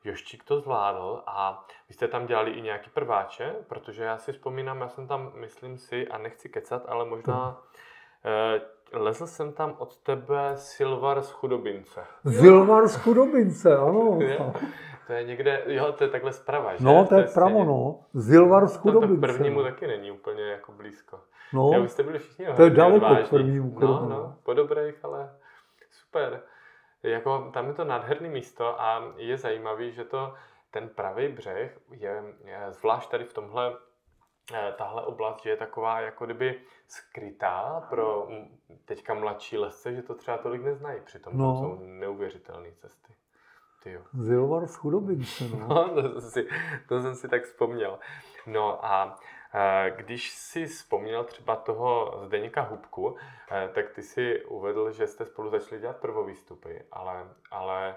Joščík to zvládl a vy jste tam dělali i nějaký prváče, protože já si vzpomínám, já jsem tam, myslím si, a nechci kecat, ale možná eh, lezl jsem tam od tebe Silvar z Chudobince. Zilvar z Chudobince, ano. To je někde, jo, to je takhle zprava, že? No, to je pravo, no. Zilvar z Tam to Chudobince. prvnímu no. taky není úplně jako blízko. No, vy jste byli všichni To je daleko k prvnímu No, no, no. po dobrých, ale super. Jako, tam je to nádherné místo a je zajímavý, že to ten pravý břeh je, je zvlášť tady v tomhle eh, tahle oblast, že je taková jako kdyby skrytá pro teďka mladší lesce, že to třeba tolik neznají, přitom No. jsou neuvěřitelné cesty. Ty jo. Zilvar z Chudobince, no. No, to, jsem si, to jsem si tak vzpomněl. No a eh, když si vzpomněl třeba toho Zdeňka Hubku, eh, tak ty si uvedl, že jste spolu začali dělat prvovýstupy, ale, ale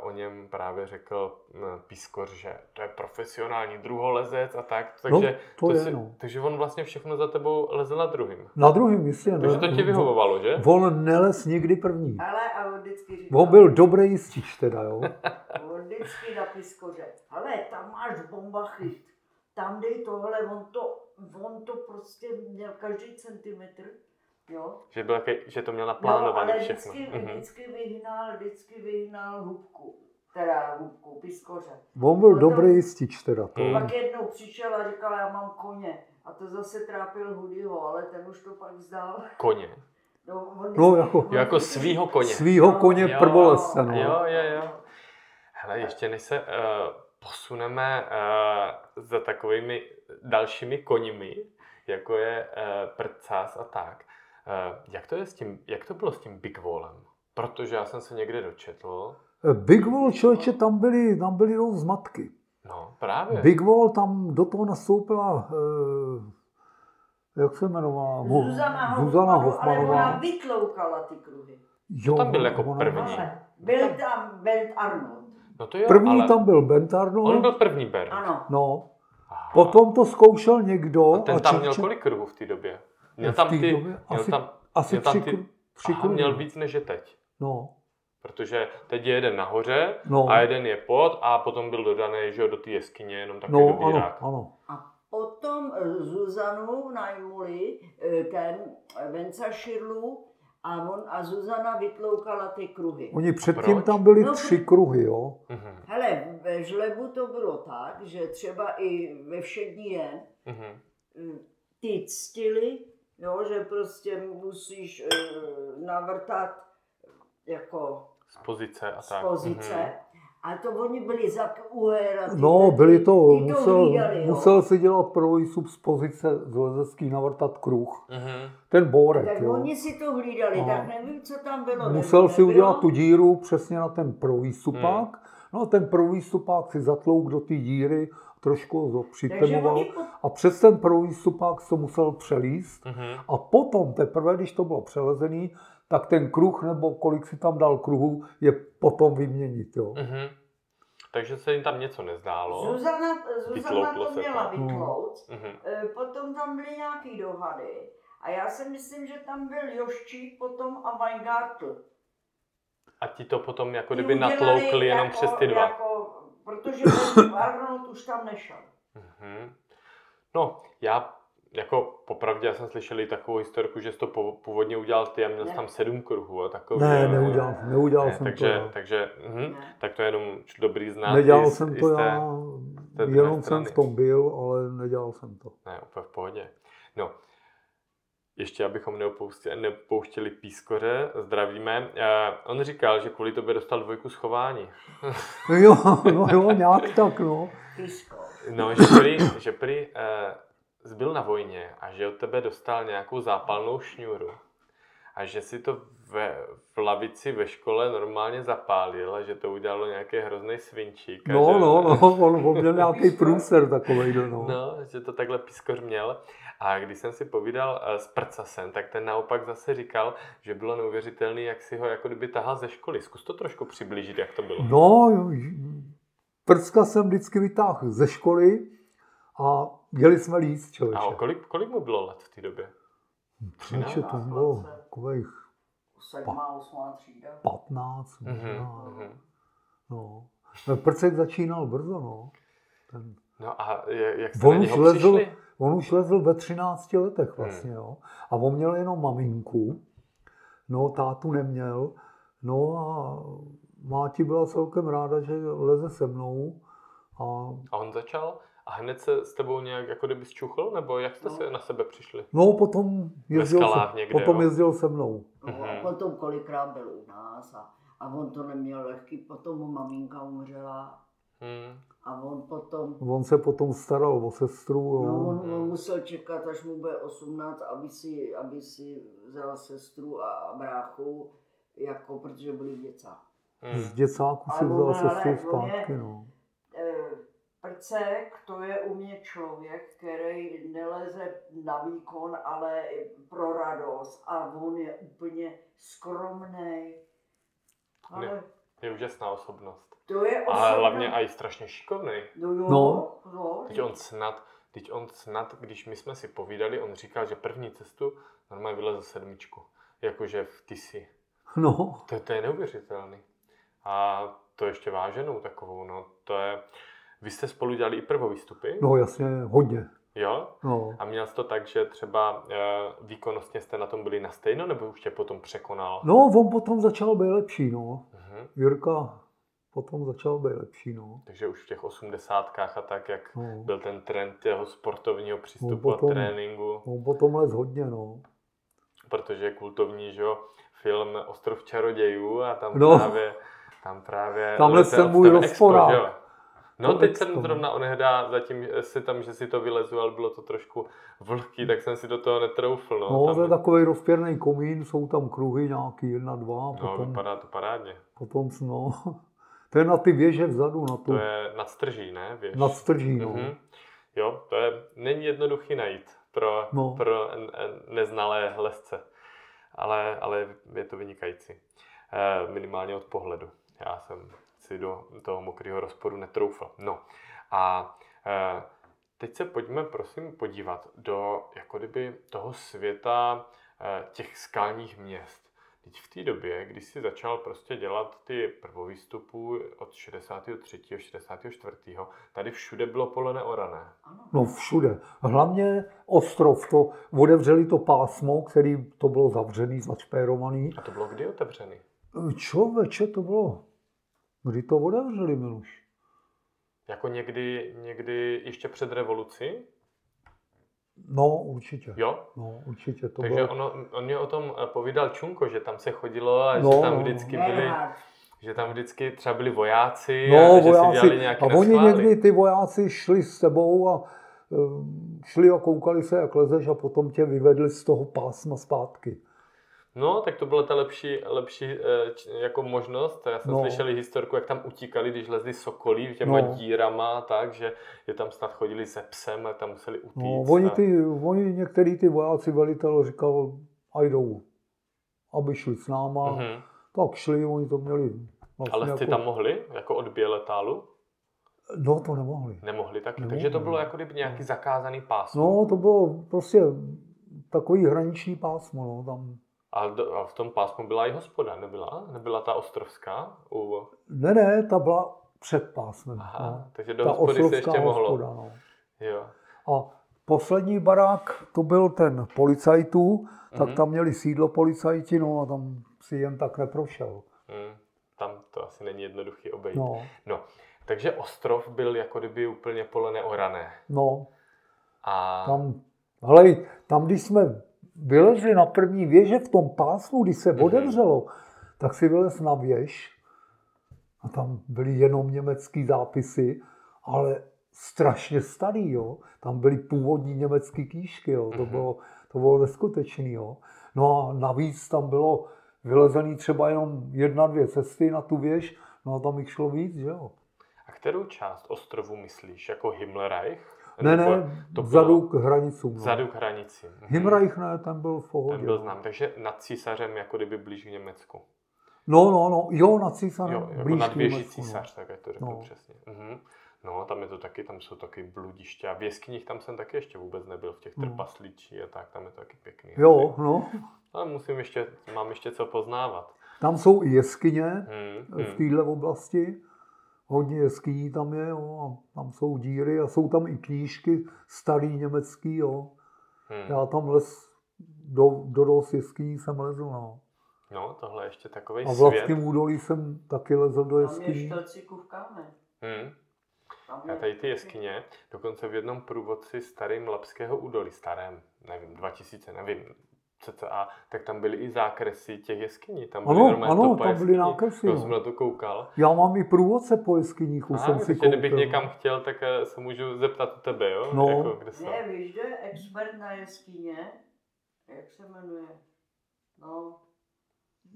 o něm právě řekl hm, Pískor, že to je profesionální druholezec a tak, takže, to je, si, no. takže on vlastně všechno za tebou lezl na druhým. Na druhém místě. Takže to ti vyhovovalo, že? On nelez nikdy první. Ale a on vždycky říkal, On byl dobrý jistič teda, jo. on vždycky na piskoře, hele, tam máš bomba chyt, tam dej tohle, on to, on to prostě měl každý centimetr, jo. Že, byl že to měl No, naplánované ale všechno. vždycky, Mhm. vždycky vyhnal, vždycky vyhnal hubku, teda hubku, piskoře. On byl No to- dobrý jistič teda. To. Hmm. Pak jednou přišel a říkal, já mám koně. A to zase trápil Hudyho, ale ten už to pak vzdal. Koně. No, on No, jako- on Jo, jako vždycky- svýho koně. Svýho koně Jo, prvolesce, no. Jo, jo, jo. Hele, ještě než se uh, posuneme uh, za takovými dalšími koněmi, jako je uh, prcás a tak, uh, jak to je s tím, jak to bylo s tím Big Wallem? Protože já jsem se někde dočetl, Big Wall, člověče, tam byly, tam byly dost zmatky. no právě, Big Wall, tam do toho nastoupila, eh, jak se jmenovala? Ho- Zuzana, Zuzana Hoffmanová, ale ona vytloukala ty kruhy. Jo, tam byl jako ona- první. Ale byl tam Bent Arnold. no to jo, První ale tam byl Bentarno, on byl první Ber. Ano. no. Aha. Potom to zkoušel někdo. a ten tam měl Čeče- kolik kruhů v té době? Měl tam ty, době měl asi- tam, Asi měl tam tři, ty- tři aha, kruhy. měl víc než je teď. No, Protože teď je jeden nahoře no, a jeden je pod a potom byl dodaný že do té jeskyně jenom takový no ano, dobírák. ano. A potom eh, Zuzanu najmuli eh, ten Venca Širlu A, on, a Zuzana vytloukala ty kruhy. Oni předtím proč? tam byli No, tři kruhy, jo. Mhm. Hele, ve žlebu to bylo tak, že třeba i ve všední den Mhm. eh, ty ctily, jo, že prostě musíš eh, navrtat jako Z pozice a z tak. pozice. Mhm. A to oni byli za uhéra. ty- No, byli to, ty musel, hlídali, jo. musel si dělat první sub z pozice z lezecký navrtat kruh. Mhm. Ten bórek, Tak jo. oni si to hlídali, No. tak nevím, co tam bylo. Musel si nebylo. udělat tu díru přesně na ten první stupák. Hmm. No a ten první stupák si zatlouk do té díry, trošku po- A přes ten první stupák se to musel přelíst. Mhm. A potom teprve, když to bylo přelezený, tak ten kruh, nebo kolik si tam dal kruhu, je potom vyměnit. Jo. Mhm. Takže se jim tam něco nezdálo. Zuzana, Zuzana to měla to. vytlouct, Mhm. Eh, potom tam byly nějaký dohady. A já si myslím, že tam byl Joščík potom a Weingartl. A ti to potom jako kdyby natloukli jenom jako- přes ty dva. Jako, protože ten Arnold už tam nešel. Mhm. No, já jako popravdě já jsem slyšel i takovou historku, že jsi to původně udělal ty a měl jsi tam sedm kruhů a takový. Ne, neudělal, neudělal Ne, jsem takže, to. já. takže mhm. Ne. tak to je jenom dobrý znát. Nedělal jsem to já, té jenom jsem strany. v tom byl, ale nedělal jsem to. Ne, úplně v pohodě. No, ještě abychom neopouštěli, nepouštěli pískoře, zdravíme. On říkal, že kvůli tobě dostal dvojku schování. Jo, no jo, nějak tak, no. Fisko. No, že prý, že prý eh, zbyl na vojně a že od tebe dostal nějakou zápalnou šňůru. A že si to ve, v lavici ve škole normálně zapálil a že to udělalo nějaký hrozný svinčík. No, že, no, no, on, on měl nějaký průser takovej, no. No, že to takhle pískoř měl. A když jsem si povídal eh, s Prcasem, tak ten naopak zase říkal, že bylo neuvěřitelný, jak si ho jako kdyby tahal ze školy. Zkus to trošku přiblížit, jak to bylo. No, prcka jsem vždycky vytáhl ze školy a jeli jsme líst, člověče. A o kolik, kolik mu bylo let v té době? Člověče, to bylo takových Sedmá, osmá třída. 15, Mhm, možná. mhm. No. No, Prcek začínal brzo, no. Ten, No a jak jste on, na něho lezl, přišli? On už lezl ve 13 Hmm. letech vlastně, jo. A on měl jenom maminku, no tátu neměl, no a máti byla celkem ráda, že leze se mnou a A on začal a hned se s tebou nějak jako kdyby zčuchl? Nebo jak jste No. se na sebe přišli? no potom jezdil, se, někde, potom jo? jezdil se mnou. No, Mhm. a potom kolikrát byl u nás a, a on to neměl lehký, potom mu maminka umřela Hmm. A on potom, On se potom staral o sestru, no, on, on musel čekat, až mu bude 18, aby si, aby si vzal sestru a bráchu, jako, protože byli děca. Hmm. Z děcáku si vzal sestru zpátky, je- no. Eh, Prcek, to je u mě člověk, který neleze na výkon, ale pro radost a on je úplně skromný. Ale Je úžasná osobnost. To je A osobnost- hlavně i strašně šikovný. No jo, No. no. Teď on snad, teď on snad, když my jsme si povídali, on říkal, že první cestu normálně vylezl sedmičku. Jakože v Tisi. No, To, to je neuvěřitelný. A to ještě váženou takovou, no to je... Vy jste spolu dělali i prvovýstupy? no jasně, hodně. Jo? No. A měl jsi to tak, že třeba e, výkonnostně jste na tom byli na stejno, nebo už tě potom překonal? no, on potom začal být lepší, no. Mhm. Jirka potom začal být lepší, no. Takže už v těch osmdesátkách a tak, jak no. byl ten trend jeho sportovního přístupu No, potom- a tréninku, On potom les hodně, no. protože je kultovní, že jo, film Ostrov čarodějů a tam No. právě, tam právě Tamhle jsem můj rozporák. No To teď Expo. jsem zrovna onehdá, zatím si tam, že si to vylezu, ale bylo to trošku vlhký, tak jsem si do toho netroufl, no. No, tam, to je takový rozpěrný komín, jsou tam kruhy nějaký, jedna, dva, no potom, vypadá to parádně. potom, no. To je na ty věže vzadu, na tu, To je nadstrží, ne? Věž. na strží, no. Mhm. Jo, to je, není jednoduchý najít pro, No. pro neznalé lesce, ale, ale je to vynikající. Eh, minimálně od pohledu. Já jsem si do toho mokrého rozporu netroufal. No a eh, teď se pojďme prosím podívat do jako kdyby toho světa eh, těch skalních měst. Teď v té době, když jsi začal prostě dělat ty prvovýstupů od 63. 64. tady všude bylo pole neorané. No všude. Hlavně ostrov, to otevřeli to pásmo, který to bylo zavřený, začpérovaný. A to bylo kdy otevřený? Člověče, to bylo. Kdy to otevřeli, Miluš? Jako někdy, někdy ještě před revolucí? No, určitě. Jo? No, určitě. To Takže bylo... ono, on mě o tom eh, povídal Čunko, že tam se chodilo a No, že tam no. vždycky byli, že tam vždycky třeba byli vojáci No, a že si vojáci. dělali nějaké A oni neschvály. někdy, ty vojáci, šli s tebou a eh, šli a koukali se, jak lezeš a potom tě vyvedli z toho pásma zpátky. No, tak to byla ta lepší, lepší eh, jako možnost. Já jsem No. slyšel historku, jak tam utíkali, když lezli sokolí těma No. dírama, tak, že, že tam snad chodili se psem a tam museli utíct. No, oni, ty, oni některý ty vojáci velitel říkal, a jdou, aby šli s náma. Mhm. Tak šli, oni to měli vlastně Ale jste jako, tam mohli, jako odběh letálu? No, to nemohli. Nemohli taky. Nemohli. Takže to bylo jako kdyby nějaký zakázaný pásmo. No, to bylo prostě takový hraniční pásmo, no, tam. A, do, a v tom pásmu byla i hospoda, nebyla? Nebyla ta ostrovská? U... Ne, ne, ta byla před pásmem. Aha, no. takže do Ta hospody se ještě mohlo. hospoda, no. Jo. A poslední barák, to byl ten policajtů, tak Mhm. tam měli sídlo policajti, no a tam si jen tak neprošel. Hmm. Tam to asi není jednoduchý obejít. No, no. Takže ostrov byl jako kdyby úplně pole neorané. no, A tam, hele, tam, když jsme vylezli na první věže v tom pásmu, když se Mhm. otevřelo, tak si vylez na věž a tam byly jenom německý zápisy, ale strašně starý, jo. Tam byly původní německé knížky, jo. To Mhm. bylo, to bylo neskutečný, jo. No a navíc tam bylo vylezený třeba jenom jedna, dvě cesty na tu věž, no a tam jich šlo víc, že jo. A kterou část ostrovu myslíš? Jako Himmlerreich? Ne, ne, to vzadu bylo k hranicům. No. Vzadu k hranici. Mhm. Himreich ne, ten byl v pohodě. Ten byl no. znám. Takže nad císařem jako kdyby blíž k Německu. No, no, no, jo, na císaře. Jo, jako nad Německu, no. císař, tak ať to řeknu No. přesně. Mhm. No, tam je to taky, tam jsou taky bludiště. A v jeskyních tam jsem taky ještě vůbec nebyl, v těch No. trpaslíčí a tak, tam je to taky pěkný. Jo, asi. no. Ale musím ještě, mám ještě co poznávat. Tam jsou i jeskyně Hmm, v hmm. téhle oblasti. Hodně jeskyní tam je, jo, a tam jsou díry a jsou tam i knížky starý německý, jo. Hmm. Já tam les do, do dost jeskyní jsem lezl, no. No, tohle je ještě takový A v svět. Lavském údolí jsem taky lezl do Tam je jeskyní. štelcíkův kámen. Hmm. Tam A tady ty jeskyně, dokonce v jednom průvodci starým Lapského údolí, starém, nevím, 2000, nevím, cca, tak tam byly i zákresy těch jeskyní. Tam byly Ano, normálně ano, topa tam byly nákresy, Já no. jsem na to koukal. Já mám i průvodce po jeskyních, už jsem si koupil. kdybych někam chtěl, tak eh, se můžu zeptat u tebe, jo? No. Jako, kde jsou? Ne, víš, že expert na jeskyně, jak se jmenuje? No,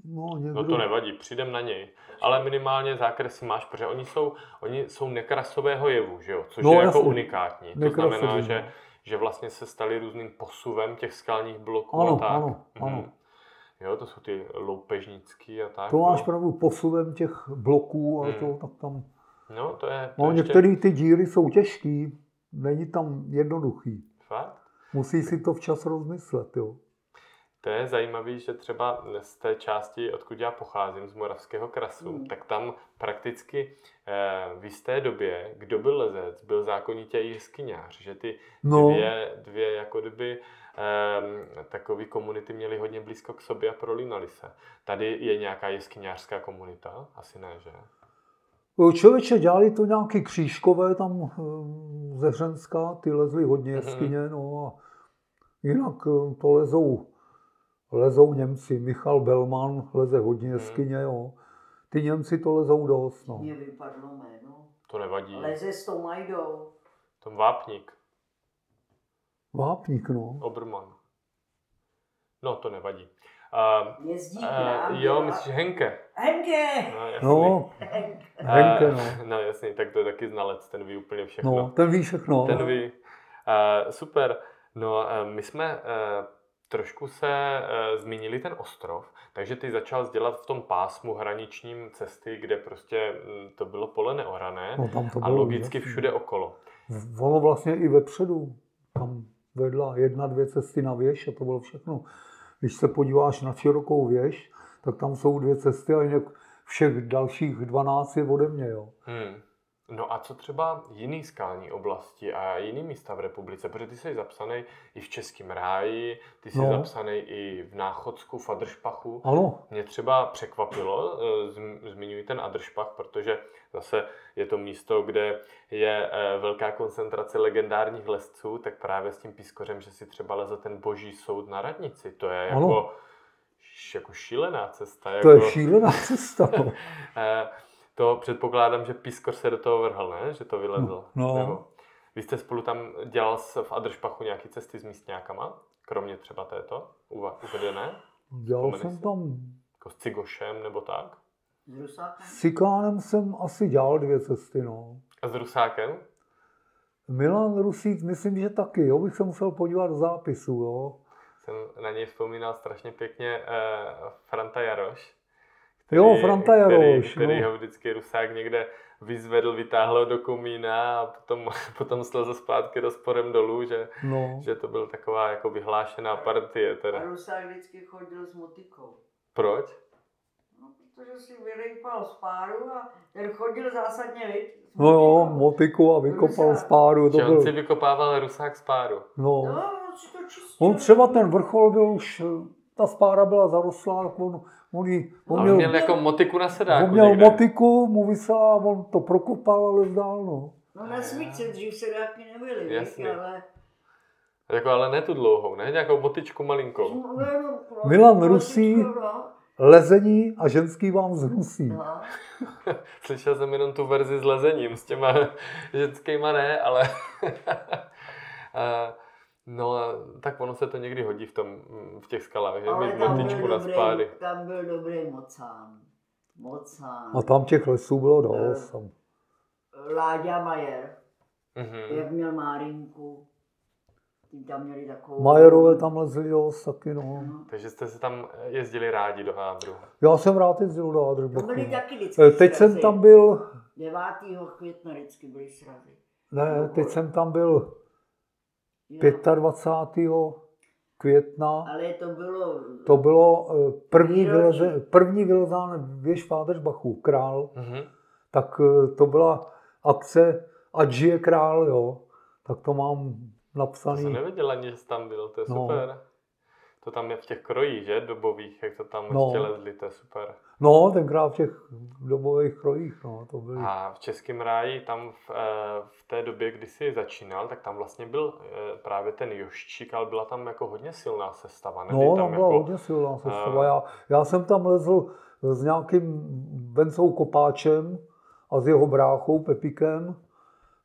No, někdo... No to nevadí, přijdem na něj. Ale minimálně zákresy máš, protože oni jsou, oni jsou nekrasového jevu, že jo? Což No, je jako jasně. unikátní. To Nekrasový, znamená, no. že, že vlastně se stali různým posuvem těch skalních bloků Ano, a tak. ano, Mhm. ano. Jo, to jsou ty loupežnický a tak. To máš no. pravdu posuvem těch bloků, ale Hmm. to tak tam... No, to je to No, ještě... některé ty díry jsou těžký, není tam jednoduchý. Fakt? Musí si to včas rozmyslet, jo. To je zajímavé, že třeba z té části, odkud já pocházím, z Moravského krasu, Hmm. tak tam prakticky eh, v jisté době, kdo byl lezec, byl zákonitě i jeskyňář, že ty No, dvě, dvě jako kdyby eh, takové komunity měly hodně blízko k sobě a prolínaly se. Tady je nějaká jeskyňářská komunita? Asi ne, že? člověče, dělali to nějaký křížkové tam eh, ze Hřenska, ty lezli hodně Mhm. jeskyně, no a jinak eh, to lezou, lezou Němci. Michal Belman leze hodně jeskyně, jo. Ty Němci to lezou dost, no. mě vypadlo jméno. To nevadí. Leze s tou majdou. Tom Vápník, Vápník, no. Oberman. No, to nevadí. Uh, Jezdí k uh, jo, myslíš Henke? Henke! No, jasný. No, Henke. Henke, no. No jasně, tak to je taky znalec, ten ví úplně všechno. No, ten ví všechno. Ten ví. Uh, super. No, uh, my jsme uh, trošku se uh, zmínili ten ostrov, takže ty začal dělat v tom pásmu hraničním cesty, kde prostě mm, to bylo pole neorané No, tam to a bylo logicky úžasný. všude okolo. Ono vlastně i vepředu, tam vedla jedna, dvě cesty na věž a to bylo všechno. Když se podíváš na širokou věž, tak tam jsou dvě cesty a jinak všech dalších 12 je ode mě. Jo. Hmm. No a co třeba jiný skální oblasti a jiný místa v republice? Protože ty jsi zapsaný i v Českém ráji, ty jsi No. zapsaný i v Náchodsku, v Adršpachu. Ano, Mě třeba překvapilo, zm- zmiňuji ten Adršpach, protože zase je to místo, kde je eh, velká koncentrace legendárních lesců, tak právě s tím pískořem, že si třeba leze ten boží soud na radnici, to je Ano. jako, jako šílená cesta. to jako, je šílená cesta. No. Eh, To předpokládám, že pískor se do toho vrhl, ne? Že to vylezl. No. Nebo vy jste spolu tam dělal v Adršpachu nějaké cesty s místňákama? Kromě třeba této uva- uvedené? Dělal Vzpomeneš jsem si? tam, Jako s Cigošem nebo tak? S Cikánem jsem asi dělal dvě cesty. No. A s Rusákem? Milan Rusíc, myslím, že taky, jo, bych se musel podívat do zápisu, jo. Jsem na něj vzpomínal strašně pěkně uh, Franta Jaroš. Jo, Franta Jaroš, Který, který no. ho vždycky Rusák někde vyzvedl, vytáhl ho do komína a potom, potom slezl zpátky rozporem dolů, že, No, že to byla taková jako vyhlášená partie. A Teda. Rusák vždycky chodil s motikou. Proč? No, protože si vyrejpal z páru a ten chodil zásadně, s no jo, motiku a vykopal Rusák. z páru, to Že on byl, si vykopával Rusák z páru. no. No, on si to čistil. On třeba ten vrchol byl už, ta spára byla zarostlá, tak on, on, jí, on On měl, měl jako motiku na sedáku on měl někde. motiku, mu vysela, on to prokopal, ale zdál, no. No na smíce dřív se dáky nebyly, Jasně. ale... Jako, ale ne tu dlouhou, ne? Nějakou motičku malinkou. No, no, no, Milan no, Lezení a ženský vám zhnusí. no. Slyšel jsem jenom tu verzi s lezením, s těma ženskýma ne, ale... No, a tak ono se to někdy hodí v, tom, v těch skalách, že Ale mít tam motičku byl, na dobrý, spády. tam byl dobrý mocán. Mocán. A tam těch lesů bylo dost. Tam. Láďa Majer, Mhm. jak měl Márinku. Ty tam měli takovou... Majerové tam lezli dost taky, no. No. Takže jste se tam jezdili rádi do Hádru. Já jsem rád jezdil do To Adrbachu. byly taky vždycky Eh, Teď jsem srazy. tam byl, 9. května vždycky byly srazy. ne, teď jsem tam byl. 25. května. Ale to bylo... To bylo eh, první, Výročí. vyleze, první vylezán věž v Adrbachu, král. Mhm. Tak eh, to byla akce Ať žije král, jo. Tak to mám To jsem napsaný. nevěděl ani, že tam byl, to je No. super. To tam je v těch krojích, že? Dobových, jak to tam No. ještě lezli, to je super. No, tenkrát v těch dobových krojích, no, to byly. A v Českém ráji tam v, eh, v té době, kdy jsi začínal, tak tam vlastně byl eh, právě ten Joščík, ale byla tam jako hodně silná sestava. Ne? No, tam byla jako, hodně silná sestava. eh, Já, já jsem tam lezl s nějakým Vencou Kopáčem a s jeho bráchou Pepikem.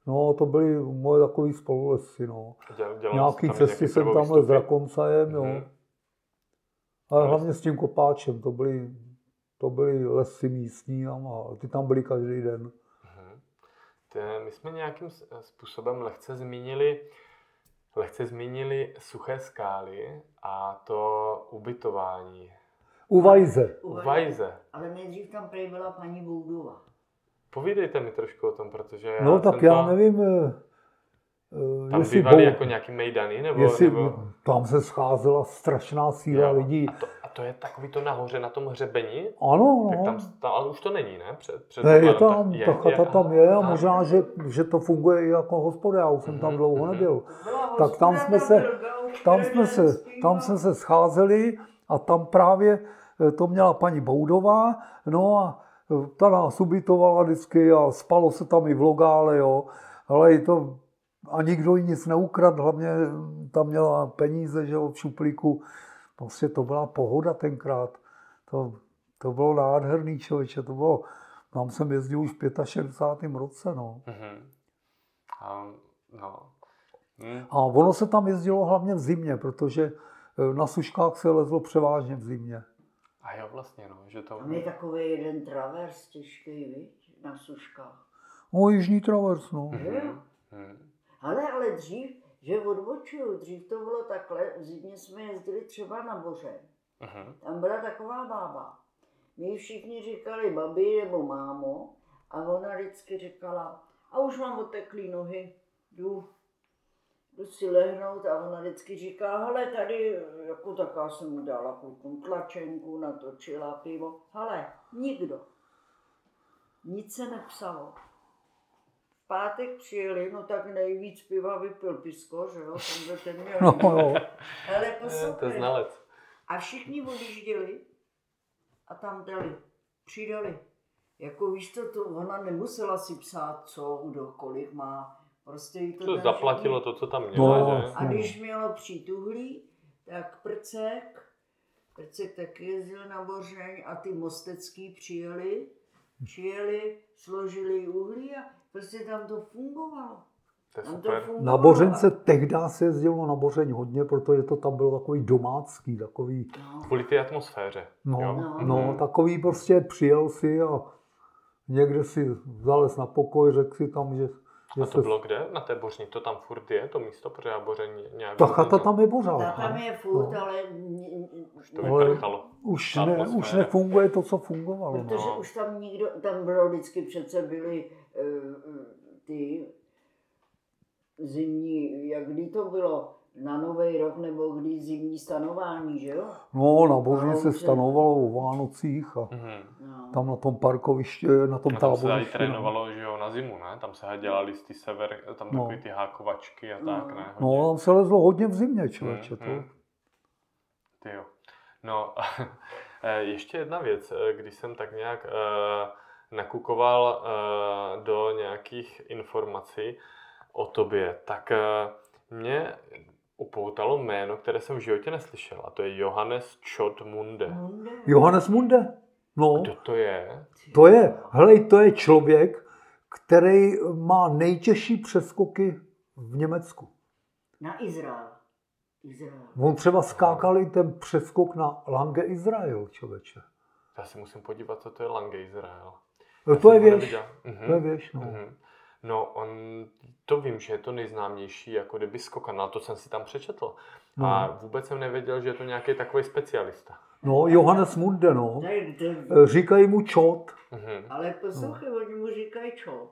No, to byly moje takový spolulesy, no. děl, dělal Nějaký tam cesty jsem tam s Rakoncajem, jo. Ale hlavně s tím Kopáčem, to byly, to byly lesy místní a ty tam byly každý den. Mhm. My jsme nějakým způsobem lehce zmínili, lehce zmínili suché skály a to ubytování. U Vajze. U Vajze. Ale nejdřív tam prý byla paní Boudova. Povídejte mi trošku o tom, protože já No tak já to, nevím, eh, Tam jestli, bývali bou- jako nějaký mejdany, nebo, jestli nebo... tam se scházela strašná síla Jo. lidí. A to, a to je takový to nahoře na tom hřebeni? Ano, Tak no. tam, tam, ale už to není, ne? Před, před Ne, je tam, tak ta chata tam je a aha. možná, že, že to funguje i jako hospoda, já už jsem tam Mhm, dlouho mhm. nebyl. Tak tam jsme se- Tam jsme, se, tam jsme se scházeli a tam právě eh, to měla paní Boudová, no a eh, ta nás ubytovala vždycky a spalo se tam i v logále, jo. Ale i to, a nikdo jí nic neukradl, hlavně tam měla peníze, že jo, v šuplíku. Prostě to byla pohoda tenkrát. To, to bylo nádherný člověče, to bylo, tam jsem jezdil už v 65. roce, no. Mhm. A, no. Hm. A ono se tam jezdilo hlavně v zimě, protože eh, na suškách se lezlo převážně v zimě. A jo, vlastně, no, že to... Tam je takový jeden travers těžký, viď, na suškách. No, jižní travers, no. Mhm. Mhm. Ale, ale dřív, že odbočuju, dřív to bylo takhle, v zimě jsme jezdili třeba na Boře. Mhm. Tam byla taková bába. My všichni říkali babi nebo mámo a ona vždycky říkala, a už mám oteklý nohy, jdu, prostě lehnout a ona vždycky říká, hele tady, jako taká jsem mu dala klukům tlačenku, natočila pivo. Hele, nikdo. Nic se nepsalo. Pátek přijeli, no tak nejvíc piva vypil Pisko, že jo, ten ten měl. No. Hele, Eh, To poslouchej. znalec. A všichni odjížděli a tam dali, přidali. Jako víš to, to, ona nemusela si psát, co, kdo, kolik má. Prostě jí to To zaplatilo všichni- to, co tam měla, No. že? A když mělo přijít uhlí, tak Prcek, Prcek taky jezdil na Bořeň a ty mostecký přijeli, přijeli, složili uhlí a prostě tam to fungovalo. To je Tam to super. fungovalo. Na Bořence tehdy se jezdilo na Bořeň hodně, protože to tam bylo takový domácký, takový, No. Kvůli té atmosféře. no, jo? No. no, Mhm. takový prostě přijel si a někde si zales na pokoj, řekl si tam, že A to bylo kde? Na té Bořni? To tam furt je, to místo, protože já Bořeň nějak... Ta chata tam je pořád. Ta tam ne? je furt, No. ale... Už to vyprchalo. Už, ne, atmosféra. už nefunguje to, co fungovalo. No. Protože No. už tam nikdo, tam bylo vždycky přece byly uh, ty zimní, jak kdy to bylo, na Nový rok nebo kdy zimní stanování, že jo? No, na Ale se stanovalo o Vánocích a Mhm. No. tam na tom parkovišti, na tom A tam se i táborišti. no. trénovalo, že jo, na zimu, ne? Tam se dělali z ty sever, tam No. takový ty hákovačky a No. tak, ne? No, tam se lezlo hodně v zimě, člověče. Hmm, hmm. To. Ty jo. No, eh, ještě jedna věc, eh, když jsem tak nějak eh, nakukoval eh, do nějakých informací o tobě, tak eh, mě upoutalo jméno, které jsem v životě neslyšel, a to je Johannes Chod Munde. Munde. Johannes Munde. No, Kdo to je? to je, helej, to je člověk, který má nejtěžší přeskoky v Německu. Na Izrael. Izrael. On třeba skákal i ten přeskok na Lange Izrael, člověče. Já si musím podívat, co to je Lange Izrael. No, to je věž. Mhm. to je věž, no. Mhm. No, on, to vím, že je to nejznámější jako kdyby skokan, ale to jsem si tam přečetl. No. A vůbec jsem nevěděl, že je to nějaký takový specialista. No, Johannes Munde, no. To je, Říkají mu čot. Mhm. ale poslouchej, oni mu říkají čo.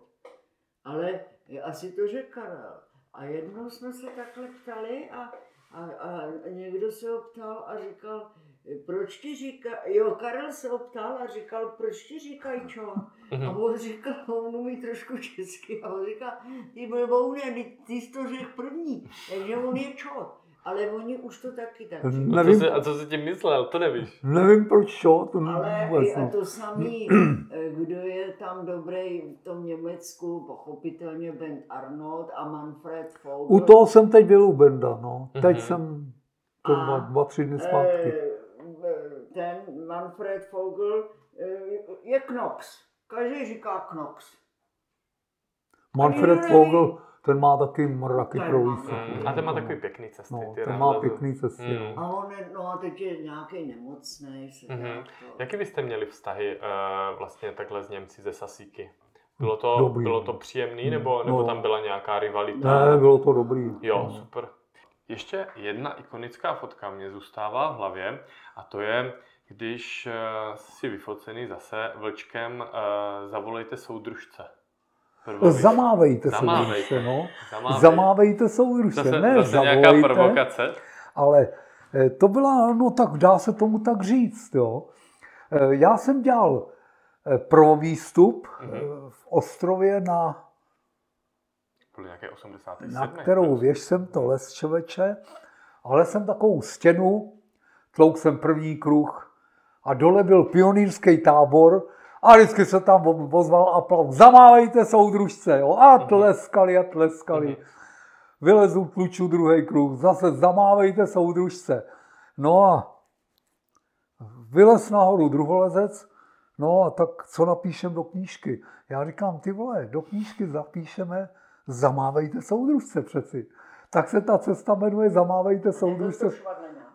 Ale asi to řekl Karel. A jednou jsme se takhle ptali a, a, a někdo se ho ptal a říkal, proč ti říká, jo, Karel se ho ptal a říkal, proč ti říkají čo? A Mhm. on říkal, on umí trošku česky, a on říká, ty blboune, ty, ty jsi to řekl první, takže on je čo. Ale oni už to taky tak říkají. A co, Nevím, jsi, a co jsi tím myslel, to nevíš. nevím proč čot, to Ale vůbec, no. to samý, eh, kdo je tam dobrý v tom Německu, pochopitelně Bent Arnold a Manfred Vogel. U toho jsem teď byl u Benda, no. Teď Mhm. jsem to A, dva, dva, tři dny zpátky. Eh, ten Manfred Vogel eh, je Knox. Každý říká Knox. Manfred Vogel, ten má taky mraky Ten pro má- výsledky. Mm, a ten má takový pěkný cesty. No, ty ten rád má pěkný cesty, Mm. no. A on je, no a teď je nějaký nemocný. Se Mhm. nějak to- Jaký byste měli vztahy uh, vlastně takhle s Němci ze Sasíky? Bylo to, Dobrý. bylo to příjemný, Mm, nebo, nebo no. tam byla nějaká rivalita? Ne, bylo to dobrý. Jo, No. super. Ještě jedna ikonická fotka mě zůstává v hlavě a to je, když eh, si vyfocený zase vlčkem uh, zavolejte soudružce. Prvový. Zamávejte se, Zamávejte. družce, no. Zamávej. Zamávejte soudružce, Zase, ne zase nějaká zavolejte, provokace. ale eh, to byla, no tak dá se tomu tak říct, jo. Eh, Já jsem dělal eh, pro výstup Mhm. eh, v Ostrově na nějaké 87. na kterou věž jsem to les čověče, ale jsem takovou stěnu, tlouk jsem první kruh a dole byl pionýrský tábor a vždycky se tam ozval aplauz. Zamávejte soudružce, jo, a tleskali a tleskali. Mhm. Vylezu tluču druhý kruh, zase zamávejte soudružce. No a vylez nahoru druholezec, no a tak co napíšem do knížky? Já říkám, ty vole, do knížky zapíšeme zamávejte soudružce přeci. Tak se ta cesta jmenuje Zamávejte soudružce Nebyl to Švadleňák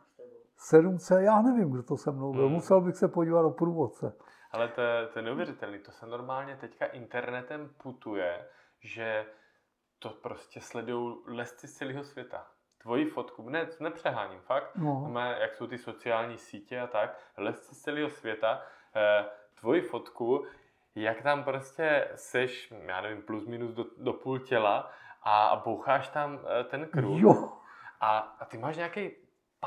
s tebou. 7C, já nevím, kdo to se mnou byl, Hmm. musel bych se podívat do průvodce. Ale to, je- to je neuvěřitelný, to se normálně teďka internetem putuje, že to prostě sledují lesci z celého světa. Tvoji fotku, ne, nepřeháním, fakt. No. Máme, jak jsou ty sociální sítě a tak, lesci z celého světa, eh, tvoji fotku, jak tam prostě seš, já nevím, plus minus do, do půl těla A, a boucháš tam eh, ten kruh. Jo. A, a ty máš nějaký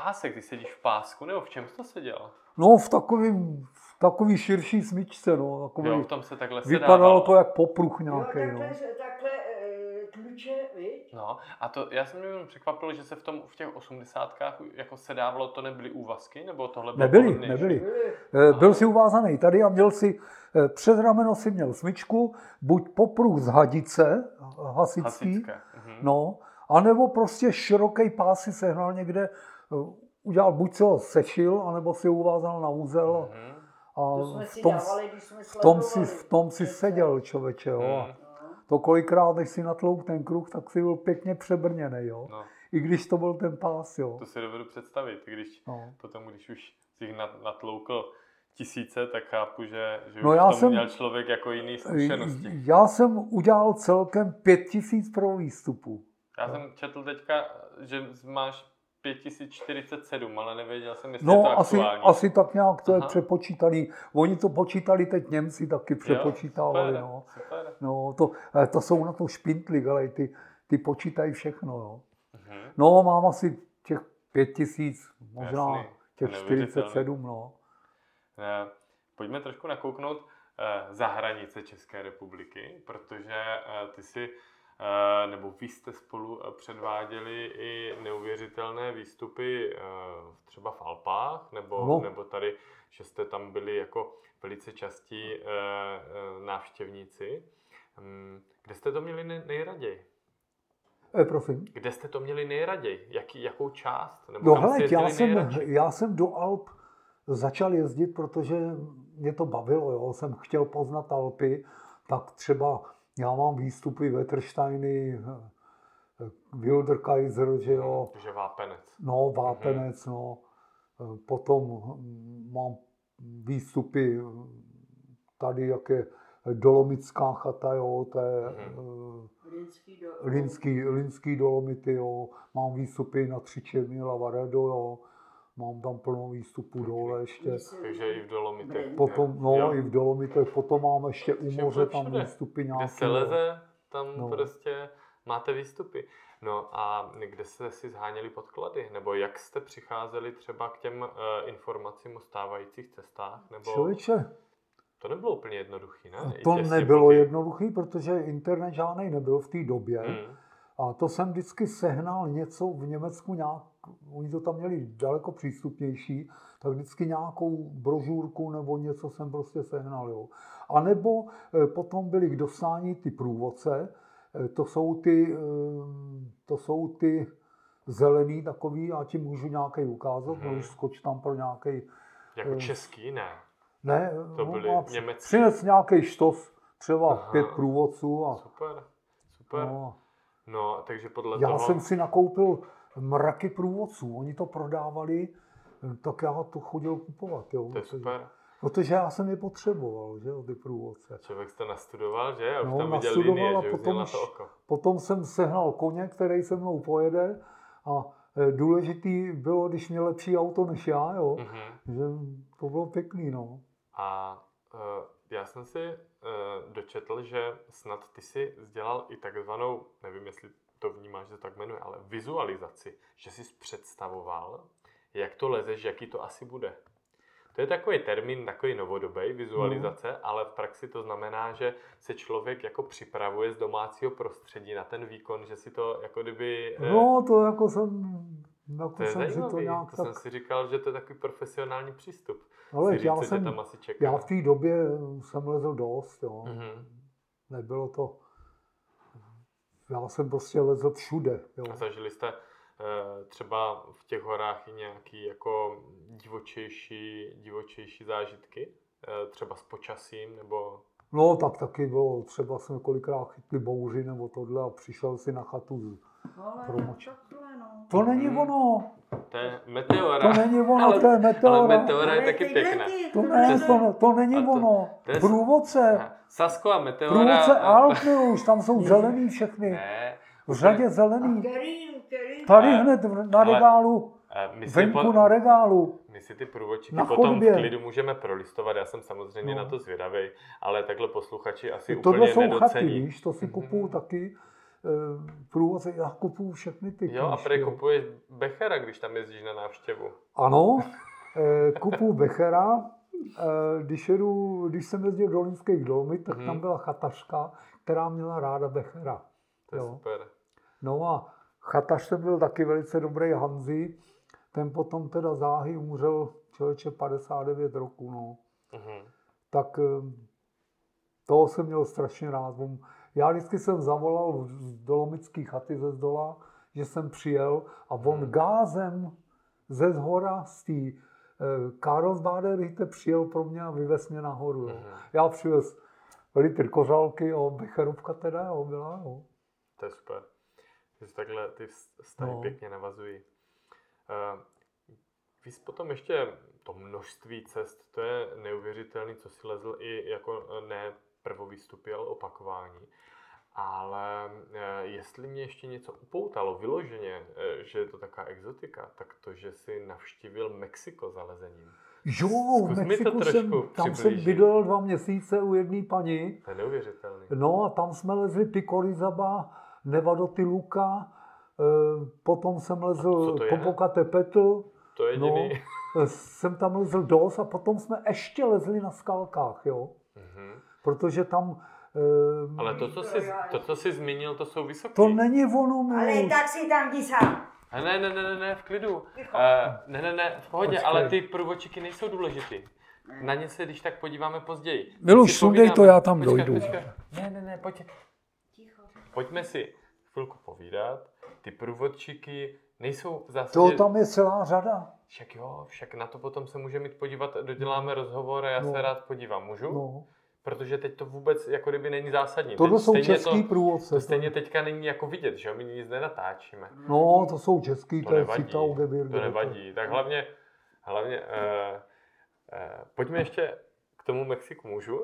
pásek, ty sedíš v pásku, nebo v čem jsi to seděl? No v takovým, v takový širší smyčce, no. Takový, Jo, tam se takhle vypadalo sedávalo. to jak popruh Jo, nějaký, no. takhle, takhle eh, tluče, viď? No, a to já jsem jenom překvapil, že se v tom v těch osmdesátkách jako sedávalo, to nebyly úvazky, nebo tohle bylo Nebyly, pohodlnější? nebyly. Byly. Eh, Byl si uvázaný tady a měl si, eh, přes rameno si měl smyčku, buď popruh z hadice, hasičský, Hasičské. Mhm. no, anebo prostě široký pás si sehnal někde, udělal, buď si ho sešil, anebo si ho uvázal na úzel Mhm. a To jsme v si tom, dávali, v tom, si, v tom si seděl člověče, jo. a. No. To kolikrát, než si natlouk ten kruh, tak si byl pěkně přebrněný, jo. No, I když to byl ten pás, jo. to si dovedu představit, když No. potom, když už si jich nat- natloukl tisíce, tak chápu, že, že No už já jsem- měl člověk jako jiný zkušenosti. Já jsem udělal celkem pět tisíc pro výstupů. Já jsem četl teďka, že máš 5047, ale nevěděl jsem, jestli je to No, asi, aktuální. asi tak nějak to je Aha. přepočítaný. Oni to počítali teď Němci taky přepočítávali. super, no. super. No, to, to jsou na to špintly, ale ty, ty počítají všechno. Jo. Mhm. No, mám asi těch pět tisíc, možná Jasný, těch neuvěřitelný. 47, no. Eh, Pojďme trošku nakouknout eh, za hranice České republiky, protože eh, ty si, nebo vy jste spolu eh, předváděli i neuvěřitelné výstupy eh, třeba v Alpách, nebo, Ano. nebo tady, že jste tam byli jako velice častí eh, eh, návštěvníci. Hm, Kde jste to měli nej- nejraději? E, prosím. Kde jste to měli nejraději? Jaký, jakou část? Nebo No hele, já jsem, nejradši? já jsem do Alp začal jezdit, protože mě to bavilo, jo. jsem chtěl poznat Alpy, tak třeba já mám výstupy Wettersteiny, Wilderkaiser, že jo, Takže vápenec. no, Vápenec, no, Eh, potom hm, mám výstupy tady, jak je Dolomická chata, jo, to je Mhm. eh, Linský do... Linský, Linský dolomity, jo. Mám výstupy na Třičemi, Lavaredo, jo. Mám tam plno výstupů dole ještě. Takže i v Dolomitech. Potom, no, Jo. i v Dolomitech, potom mám ještě u moře tam výstupy Kde nějaké. se leze, tam No. prostě máte výstupy. No a kde jste si zháněli podklady? Nebo jak jste přicházeli třeba k těm uh, informacím o stávajících cestách? Nebo Člověče, to nebylo úplně jednoduché, ne? To nebylo ty- jednoduché, protože internet žádný nebyl v té době. Hmm. A to jsem vždycky sehnal něco v Německu nějak, oni to tam měli daleko přístupnější, tak vždycky nějakou brožurku nebo něco jsem prostě sehnal. Jo. A nebo eh, potom byly k dostání ty průvodce, eh, to jsou ty, eh, to jsou ty zelený takový, já ti můžu nějaký ukázat, Mhm. mm-hmm. můžu skoč tam pro nějaký, Jako český, ne. ne, To no, byly německý. Přines nějaký štos, třeba Aha. pět průvodců a Super, super. No, no, takže podle Já toho... jsem si nakoupil mraky průvodců, oni to prodávali, tak já to chodil kupovat. Jo, To je protože, super. protože já jsem je potřeboval, že jo, ty průvodce. Člověk jste nastudoval, že? A už No, tam viděl linie, a že potom na to oko. Potom jsem sehnal koně, který se mnou pojede a eh, důležitý bylo, když měl lepší auto než já, jo, Mhm. že to bylo pěkný, no. A uh, já jsem si uh, dočetl, že snad ty si dělal i takzvanou, nevím, jestli to vnímáš, že se tak jmenuje, ale vizualizaci, že jsi představoval, jak to lezeš, jaký to asi bude. To je takový termín, takový novodobý, vizualizace, No. ale v praxi to znamená, že se člověk jako připravuje z domácího prostředí na ten výkon, že si to jako kdyby... eh, No, to jako jsem, jako to je jsem si to zajímavý, nějak to tak... jsem si říkal, že to je takový profesionální přístup. Ale říct, já jsem, tam asi čeká. já v té době jsem lezl dost, jo. Mhm. Nebylo to... Já jsem prostě lezl všude, jo. A zažili jste eh, třeba v těch horách i nějaký jako divočejší, divočejší zážitky? Eh, Třeba s počasím nebo... No, tak taky bylo, třeba jsme kolikrát chytli bouři nebo tohle a přišel si na chatu. Z- No. To není Mhm. ono, To je meteora. to není ono, Ale- to je meteora. Ale meteora je Ale taky pěkná. To ne, to- to, není A to- ono. to je- Průvodce. Sasko a meteora... průvodce a- Alp už, tam jsou zelený všechny. Ne. V řadě zelený. Tady hned na regálu, My si, venku po, na regálu. my si ty průvodčíky Na potom chodbě. v klidu můžeme prolistovat, já jsem samozřejmě No. na to zvědavý, ale takhle posluchači asi Tohle úplně jsou chaty, víš, to si Mhm. kupuju taky. Průvozy, já kupuju všechny ty Jo, a prej kupuješ Bechera, když tam jezdíš na návštěvu. Ano, eh, kupuju Bechera, eh, když, jedu, když jsem jezdil do Línských dolmy, tak Mhm. tam byla chatařka, která měla ráda Bechera. To je Jo. super. No a chatař ten byl taky velice dobrý Hanzi, ten potom teda záhy umřel člověče 59 roku, no. Mhm. Tak eh, toho jsem měl strašně rád. On- Já vždycky jsem zavolal z dolomický chaty ze zdola, že jsem přijel a on Hmm. gázem ze zhora z té eh, Karlsbader přijel pro mě a vyvez mě nahoru. Jo. Mhm. Já přivez litr kořálky, jo, becherovka teda, jo, byla, jo. To je super. Že takhle ty vztahy No. pěkně navazují. Uh, víc potom ještě to množství cest, to je neuvěřitelný, co si lezl i jako eh, ne prvovýstupy, ale opakování. Ale eh, jestli mě ještě něco upoutalo vyloženě, eh, že je to taková exotika, tak to, že si navštívil Mexiko za lezením. Jo, Zkus to Mexiku jsem, trošku tam jsem bydlel dva měsíce u jedné paní, To je neuvěřitelný. No a tam jsme lezli Picorizaba, Nevadotiluka, eh, potom jsem lezl to je? Popocatépetl, To je no, jediný. eh, jsem tam lezl dos a potom jsme ještě lezli na skalkách, jo. Protože tam... eh, Ale to co, jsi, to, co jsi zmínil, to jsou vysoké. to není ono, Ale můj. tak si tam jdi sám. A ne, ne, ne, ne, ne, v klidu. Uh, ne, ne, ne, v pohodě, Počkej. ale ty průvodčíky nejsou důležitý. Na ně se když tak podíváme později. Miluš, sundej to, já tam počkej, dojdu. Počkej. Ne, ne, ne, pojď. Ticho. Pojďme si chvilku povídat. Ty průvodčíky nejsou v To tam je celá řada. Však jo, však na to potom se můžeme jít podívat, doděláme rozhovor a já No. se rád podívám. Můžu? No. Protože teď to vůbec jako kdyby není zásadní. Tohle Teď jsou český to, průvodce. to stejně teďka není jako vidět, že? My nic nenatáčíme. No, to jsou český, To to je nevadí, to nevadí. Tak hlavně, hlavně, uh, uh, pojďme ještě k tomu Mexiku, můžu?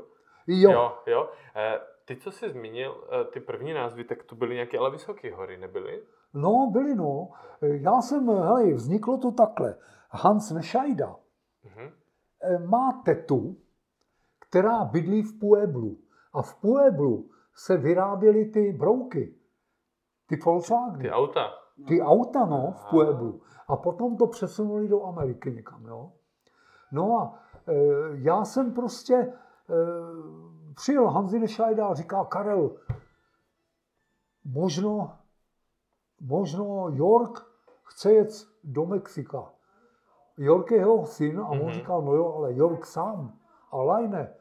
Jo, jo. jo. Uh, ty, co jsi zmínil, uh, ty první názvy, tak to byly nějaké ale vysoké hory, nebyly? no, byli no. Já jsem, hele, vzniklo to takhle. Hans Nešajda, Mhm. eh, má tetu, která bydlí v Pueblu. A v Pueblu se vyráběly ty brouky, ty Volkswageny, Ty auta. ty auta, no, v. Pueblu. A potom to přesunuli do Ameriky někam, jo. No a e, já jsem prostě, e, přijel Hanzi Nešajda a říká, Karel, možno, možno York chce jet do Mexika. York je jeho syn a on Mhm. říkal, no jo, ale York sám, ale ne,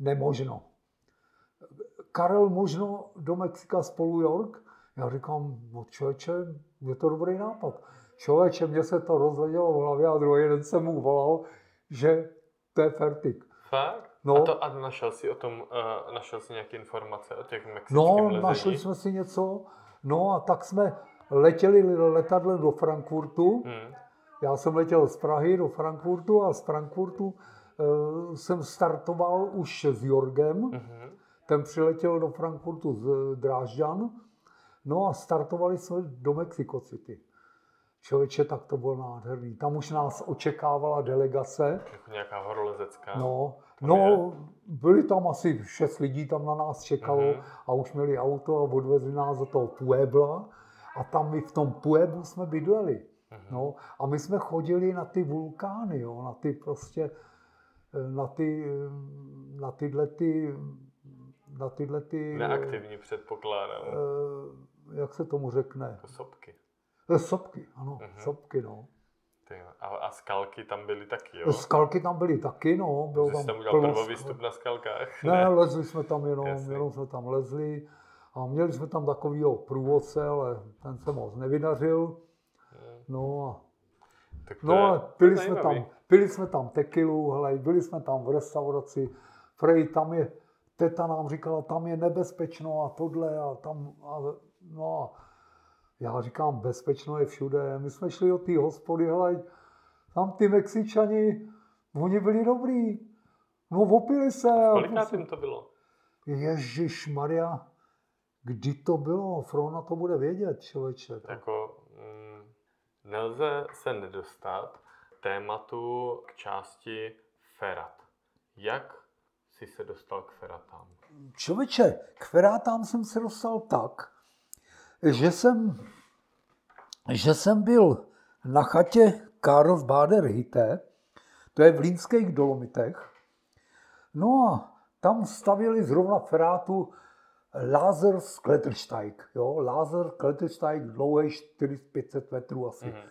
nemožno. Karel možno do Mexika spolu York? Já říkám, no člověče, je to dobrý nápad. Člověče, mně se to rozledělo v hlavě a druhý den jsem mu volal, že to je fertik. Fakt? No. A, to, a našel jsi o tom, uh, našel jsi nějaké informace o těch mexickém No, lezení? našli jsme si něco, no a tak jsme letěli letadlem do Frankfurtu. Hmm. Já jsem letěl z Prahy do Frankfurtu a z Frankfurtu jsem startoval už s Jorgem. Mhm. Ten přiletěl do Frankfurtu z Drážďan. No a startovali jsme do Mexico City. Člověče, tak to bylo nádherný. Tam už nás očekávala delegace. Jako nějaká horolezecká? No, no byli tam asi šest lidí, tam na nás čekalo Mhm. a už měli auto a odvezli nás do toho Puebla. A tam my v tom Pueblu jsme bydleli. Mhm. No, a my jsme chodili na ty vulkány, jo, na ty prostě, eh, na ty, na tyhle ty, na tyhle ty, Neaktivní předpokládám. eh, jak se tomu řekne, Jako sopky. Eh, sopky, ano, Mhm. sopky, no. A, a skalky tam byly taky, jo? Skalky tam byly taky, no, bylo Jsi tam tam udělal prvovýstup skal- na skalkách? Ne, lezli jsme tam jenom, Jasně. jenom jsme tam lezli a měli jsme tam takovýho průvodce, ale ten se moc nevydařil. Hmm. No a Tak to No je, ale pili jsme, tam, pili jsme tam tekilu, hele, byli jsme tam v restauraci, Frej, tam je, teta nám říkala, tam je nebezpečno a tohle a tam, a, no a já říkám, bezpečno je všude. My jsme šli do té hospody, hele, tam ty Mexičani, oni byli dobrý. No opili se. Kolikrát prostě- jim to bylo? Ježíš Maria, kdy to bylo? Frona to bude vědět, člověče. Jako, mm, nelze se nedostat tématu k části ferat. Jak jsi se dostal k feratám? Člověče, k ferátám jsem se dostal tak, že jsem, že jsem byl na chatě Karls Bader Hite, to je v Línských Dolomitech. No a tam stavili zrovna ferátu Lázer z Klettersteig. Jo? Lázer Klettersteig dlouhý 400 metrů asi. Mm-hmm.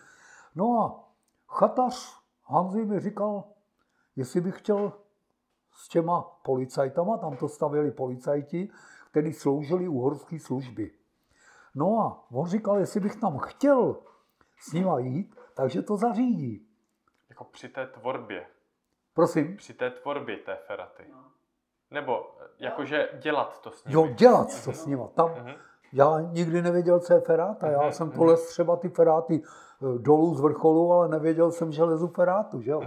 No a chatař Hanzi mi říkal, jestli bych chtěl s těma policajtama, tam to stavěli policajti, kteří sloužili u horské služby. No a on říkal, jestli bych tam chtěl s nima jít, takže to zařídí. Jako při té tvorbě. Prosím? Při té tvorbě té feraty. No. Nebo jakože dělat to s nimi. Jo, dělat to s nimi. Tam, uh-huh. Já nikdy nevěděl, co je feráta. Já jsem to les třeba ty feráty eh, dolů z vrcholu, ale nevěděl jsem, že lezu ferátu. Že jo?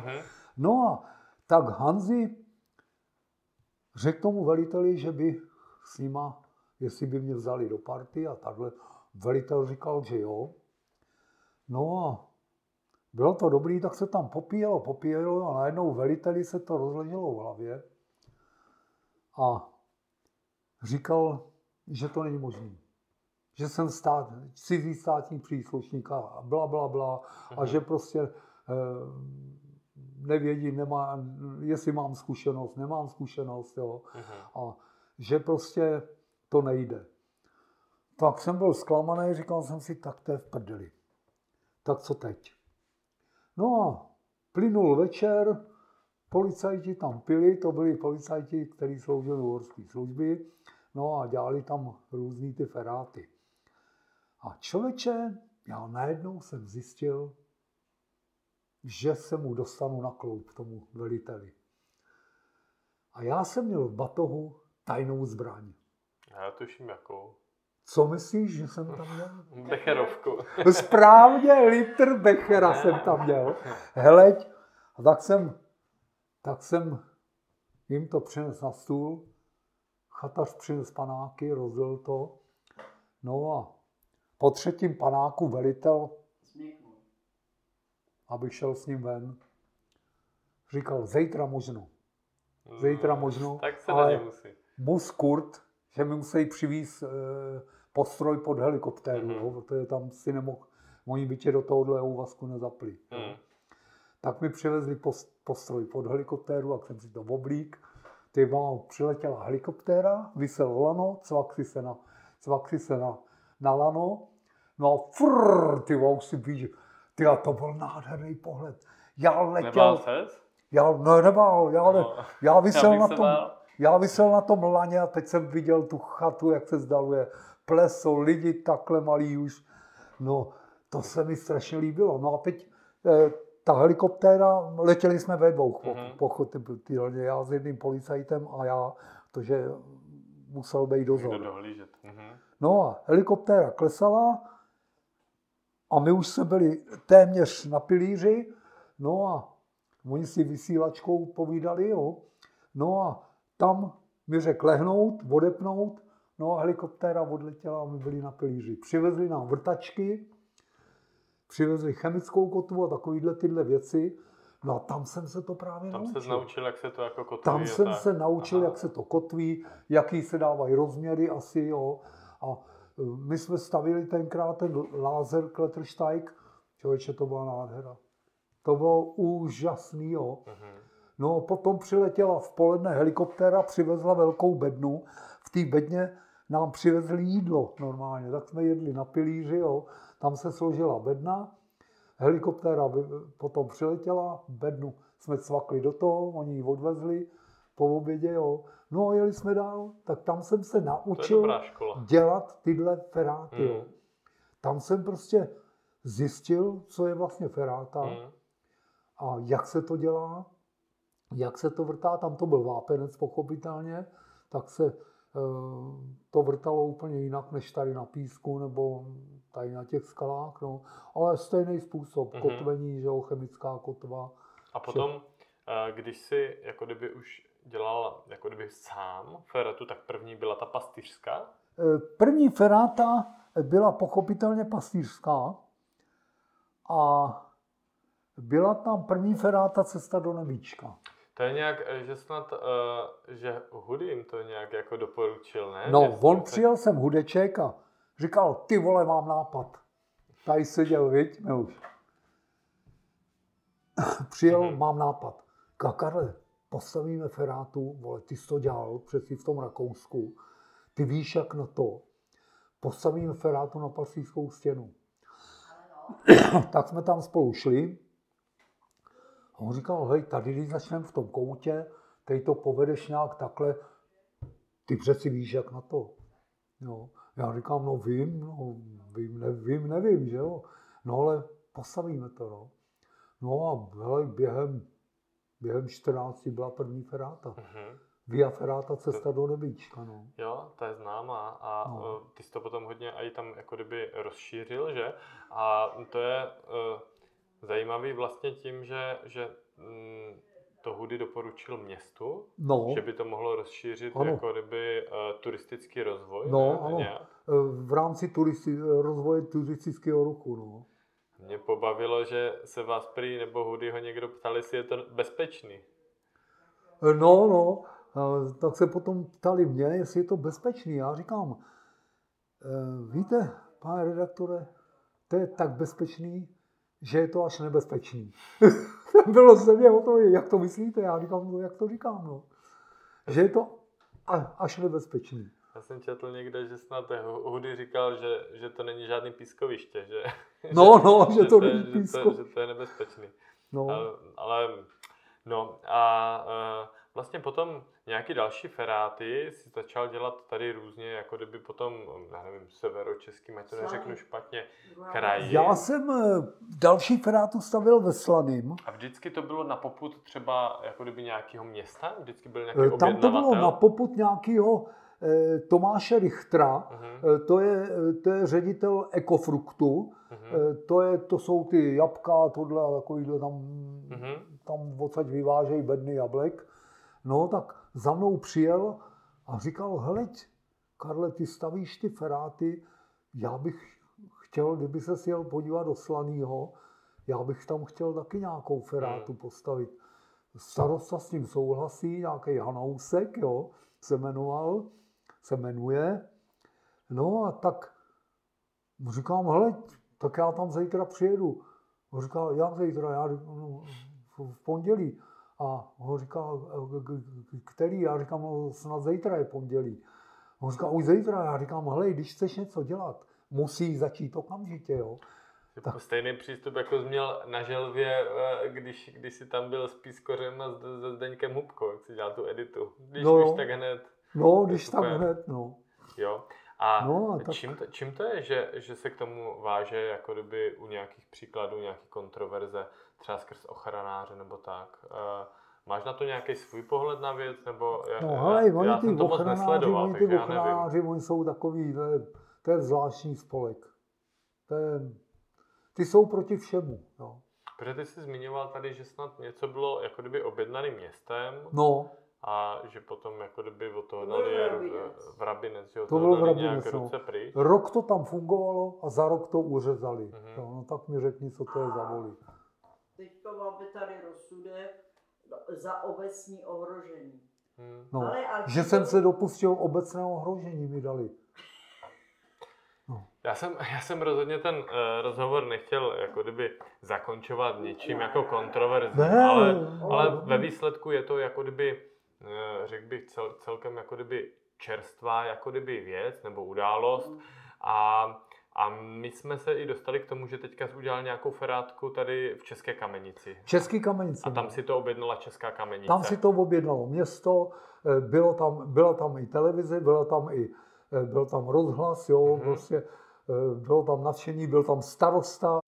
No a tak Hanzi řekl tomu veliteli, že by s nima, jestli by mě vzali do party a takhle. Velitel říkal, že jo. No a bylo to dobrý, tak se tam popíjelo, popíjelo a najednou veliteli se to rozleželo v hlavě. A říkal, že to není možné. Že jsem stát, cizí státní příslušník a bla, bla, bla. A mhm. že prostě e, nevědí, nemá, jestli mám zkušenost, nemám zkušenost. Jo. Uh-huh. A že prostě to nejde. Tak jsem byl zklamaný, říkal jsem si, tak to je v prdeli. Tak co teď? No a plynul večer, policajti tam pili, to byli policajti, kteří sloužili u horské služby, no a dělali tam různý ty feráty. A člověče, já najednou jsem zjistil, že se mu dostanu na kloup tomu veliteli. A já jsem měl v batohu tajnou zbraň. Já tuším jakou. Co myslíš, že jsem tam měl? Becherovku. Správně, litr Bechera jsem tam měl. Heleď, a tak jsem, tak jsem jim to přinesl na stůl, chatař přinesl panáky, rozdělil to. No a po třetím panáku velitel, aby šel s ním ven, říkal, zítra možno. Zítra možno, tak se ale musí. mus Kurt, že mi musí přivízt e, postroj pod helikoptéru, mm-hmm. protože tam si nemohl, oni by tě do tohohle úvazku nezapli. Mm. Tak mi přivezli post, postroj pod helikoptéru, a jsem si to oblík. Ty mám, přiletěla helikoptéra, vysel lano, cvak si se na, cvak si se na, na lano, no a frrr, ty už si víš, ty a to byl nádherný pohled. Já letěl... Nebál ses? Já ne, nebál, já, no, já vysel já na tom, bál. já vysel na tom laně a teď jsem viděl tu chatu, jak se zdaluje pleso, lidi takhle malí už. No, to se mi strašně líbilo. No a teď eh, ta helikoptéra, letěli jsme ve dvou, mm-hmm. pochopitelně, já s jedným policajtem a já, protože musel být dozor. Mm-hmm. No a helikoptéra klesala a my už jsme byli téměř na pilíři, no a oni si vysílačkou povídali, jo. No a tam mi řekl lehnout, odepnout No a helikoptéra odletěla a my byli na pilíři. Přivezli nám vrtačky, přivezli chemickou kotvu a takovýhle tyhle věci. No a tam jsem se to právě tam naučil. Tam se naučil, jak se to jako kotví. Tam jsem tak. se naučil, Aha. jak se to kotví, jaký se dávají rozměry asi, jo. A my jsme stavili tenkrát ten lázer Klettersteig. Člověče, to byla nádhera. To bylo úžasný, jo. Uh-huh. No potom přiletěla v poledne helikoptéra, přivezla velkou bednu. V té bedně nám přivezli jídlo normálně, tak jsme jedli na pilíři, jo. tam se složila bedna, helikoptéra potom přiletěla, bednu jsme cvakli do toho, oni ji odvezli po obědě, jo. no a jeli jsme dál, tak tam jsem se naučil dělat tyhle feráty, hmm. jo. Tam jsem prostě zjistil, co je vlastně feráta hmm. a jak se to dělá, jak se to vrtá, tam to byl vápenec pochopitelně, tak se Eh, to vrtalo úplně jinak než tady na písku nebo tady na těch skalách, no. ale stejný způsob, mm-hmm. kotvení, že jo, chemická kotva. A potom, vše. Eh, když si jako kdyby už dělal jako kdyby sám feratu, tak první byla ta pastýřská? Eh, první feráta byla pochopitelně pastýřská a byla tam první feráta cesta do nebíčka. To je nějak, eh, že snad, uh, že Hudin to nějak jako doporučil, ne? No, že on se... přijel jsem Hudeček a Říkal, ty vole, mám nápad. Tady seděl, viď, Miluš. Přijel, Mhm. mám nápad. Říkal, Karle, postavíme ferátu, vole, ty jsi to dělal přeci v tom Rakousku. Ty víš, jak na to. Postavíme ferátu na pasískou stěnu. tak jsme tam spolu šli. A on říkal, hej, tady když začneme v tom koutě, teď to povedeš nějak takhle, ty přeci víš, jak na to. Jo. Já říkám, no vím, no, vím, nevím, nevím, že jo. No ale postavíme to, no. No a hele, během, během 14 byla první feráta. Mhm. Via feráta cesta do nebíčka, no. Jo, ta je známá a No. ty jsi to potom hodně i tam jako kdyby rozšířil, že? A to je uh, zajímavý vlastně tím, že, že mm, to Hudy doporučil městu, No, že by to mohlo rozšířit Ano. jako kdyby uh, turistický rozvoj, No, ne? ano. Nějak. v rámci turisti, rozvoje turistického ruchu, no. Mě pobavilo, že se vás prý nebo Hudyho někdo ptali, jestli je to bezpečný. No, no, tak se potom ptali mě, jestli je to bezpečný. Já říkám, eh, víte, pane redaktore, to je tak bezpečný, že je to až nebezpečný. Bylo se mě o to, jak to myslíte? Já říkám, no, jak to říkám, no. Že je to až nebezpečný. Já jsem četl někde, že snad Hudy říkal, že, že to není žádný pískoviště, že, No, no, že to je- není že, písko. to, že to je nebezpečný. No, Ale, ale no a uh, vlastně potom nějaký další feráty si začal dělat tady různě, jako kdyby potom, já nevím, severočeským, ať to neřeknu špatně, kraji. já jsem eh, další ferátu stavil ve Slaným. A vždycky to bylo na poput třeba jako kdyby nějakého města? Vždycky byl nějaký Eh, Tam to bylo na poput nějakého Tomáše Richtra, Eh, To je, to je ředitel Ekofruktu, Eh, to, je, to jsou ty jabka, tohle takovýhle tam, mhm. tam odsaď vyvážejí bedny jablek. No tak za mnou přijel a říkal, heleď, Karle, ty stavíš ty feráty, já bych chtěl, kdyby se jel podívat do Slanýho, já bych tam chtěl taky nějakou ferátu Hmm. postavit. Starosta s tím souhlasí, nějaký Hanousek, jo, se jmenoval, se jmenuje. No a tak říkám, hele, tak já tam zítra přijedu. On říká, jak zítra? Já no, v, pondělí. A on říká, "K- k- který? Já říkám, no snad zítra je pondělí. On říká, už zítra. Já říkám, hele, když chceš něco dělat, musí začít okamžitě, jo. Tak. Stejný přístup, jako jsi měl na želvě, eh, když, když jsi tam byl s Pískořem a s- se Zdeňkem Hubkou, jak jsi dělal tu editu. Když No už tak hned, No, když tak super. hned, no. jo. A No, no, a tak- čím, to, čím to je, že, že se k tomu váže jako kdyby u nějakých příkladů, nějaký kontroverze, třeba skrz ochranáře nebo tak? Uh, máš na to nějaký svůj pohled na věc? Nebo já, No já, hele, oni já ty jsem to moc nesledoval, oni ty já ochranáři, oni jsou takový, to je, to je zvláštní spolek. To je, ty jsou proti všemu, jo. Protože ty jsi zmiňoval tady, že snad něco bylo jako kdyby objednaným městem No, a že potom jako kdyby od toho To byl dali Vrabinec. v Rabinec, že od To toho byl Vrabinec, nějak no. ruce pryč. rok to tam fungovalo a za rok to uřezali. Mhm. Jo, no tak mi řekni, co to je za voli. Teďka máme tady rozsudek za obecní ohrožení. Hmm. No, Ale že jsem se dopustil obecného ohrožení, mi dali. Já jsem, já jsem rozhodně ten uh, rozhovor nechtěl jako kdyby zakončovat něčím jako kontroverzním, ale, ale ale- ve výsledku je to jako kdyby, uh, řekl bych cel, celkem jako kdyby čerstvá jako kdyby věc nebo událost a, a my jsme se i dostali k tomu, že teďka jsi udělal nějakou ferátku tady v České kamenici. Český kamenice. A tam no. si to objednala Česká kamenice. Tam si to objednalo město, eh, bylo tam, byla tam i televize, byla tam i, eh, byl tam rozhlas, jo, Mhm. prostě eh, bylo tam nadšení, byl tam starosta,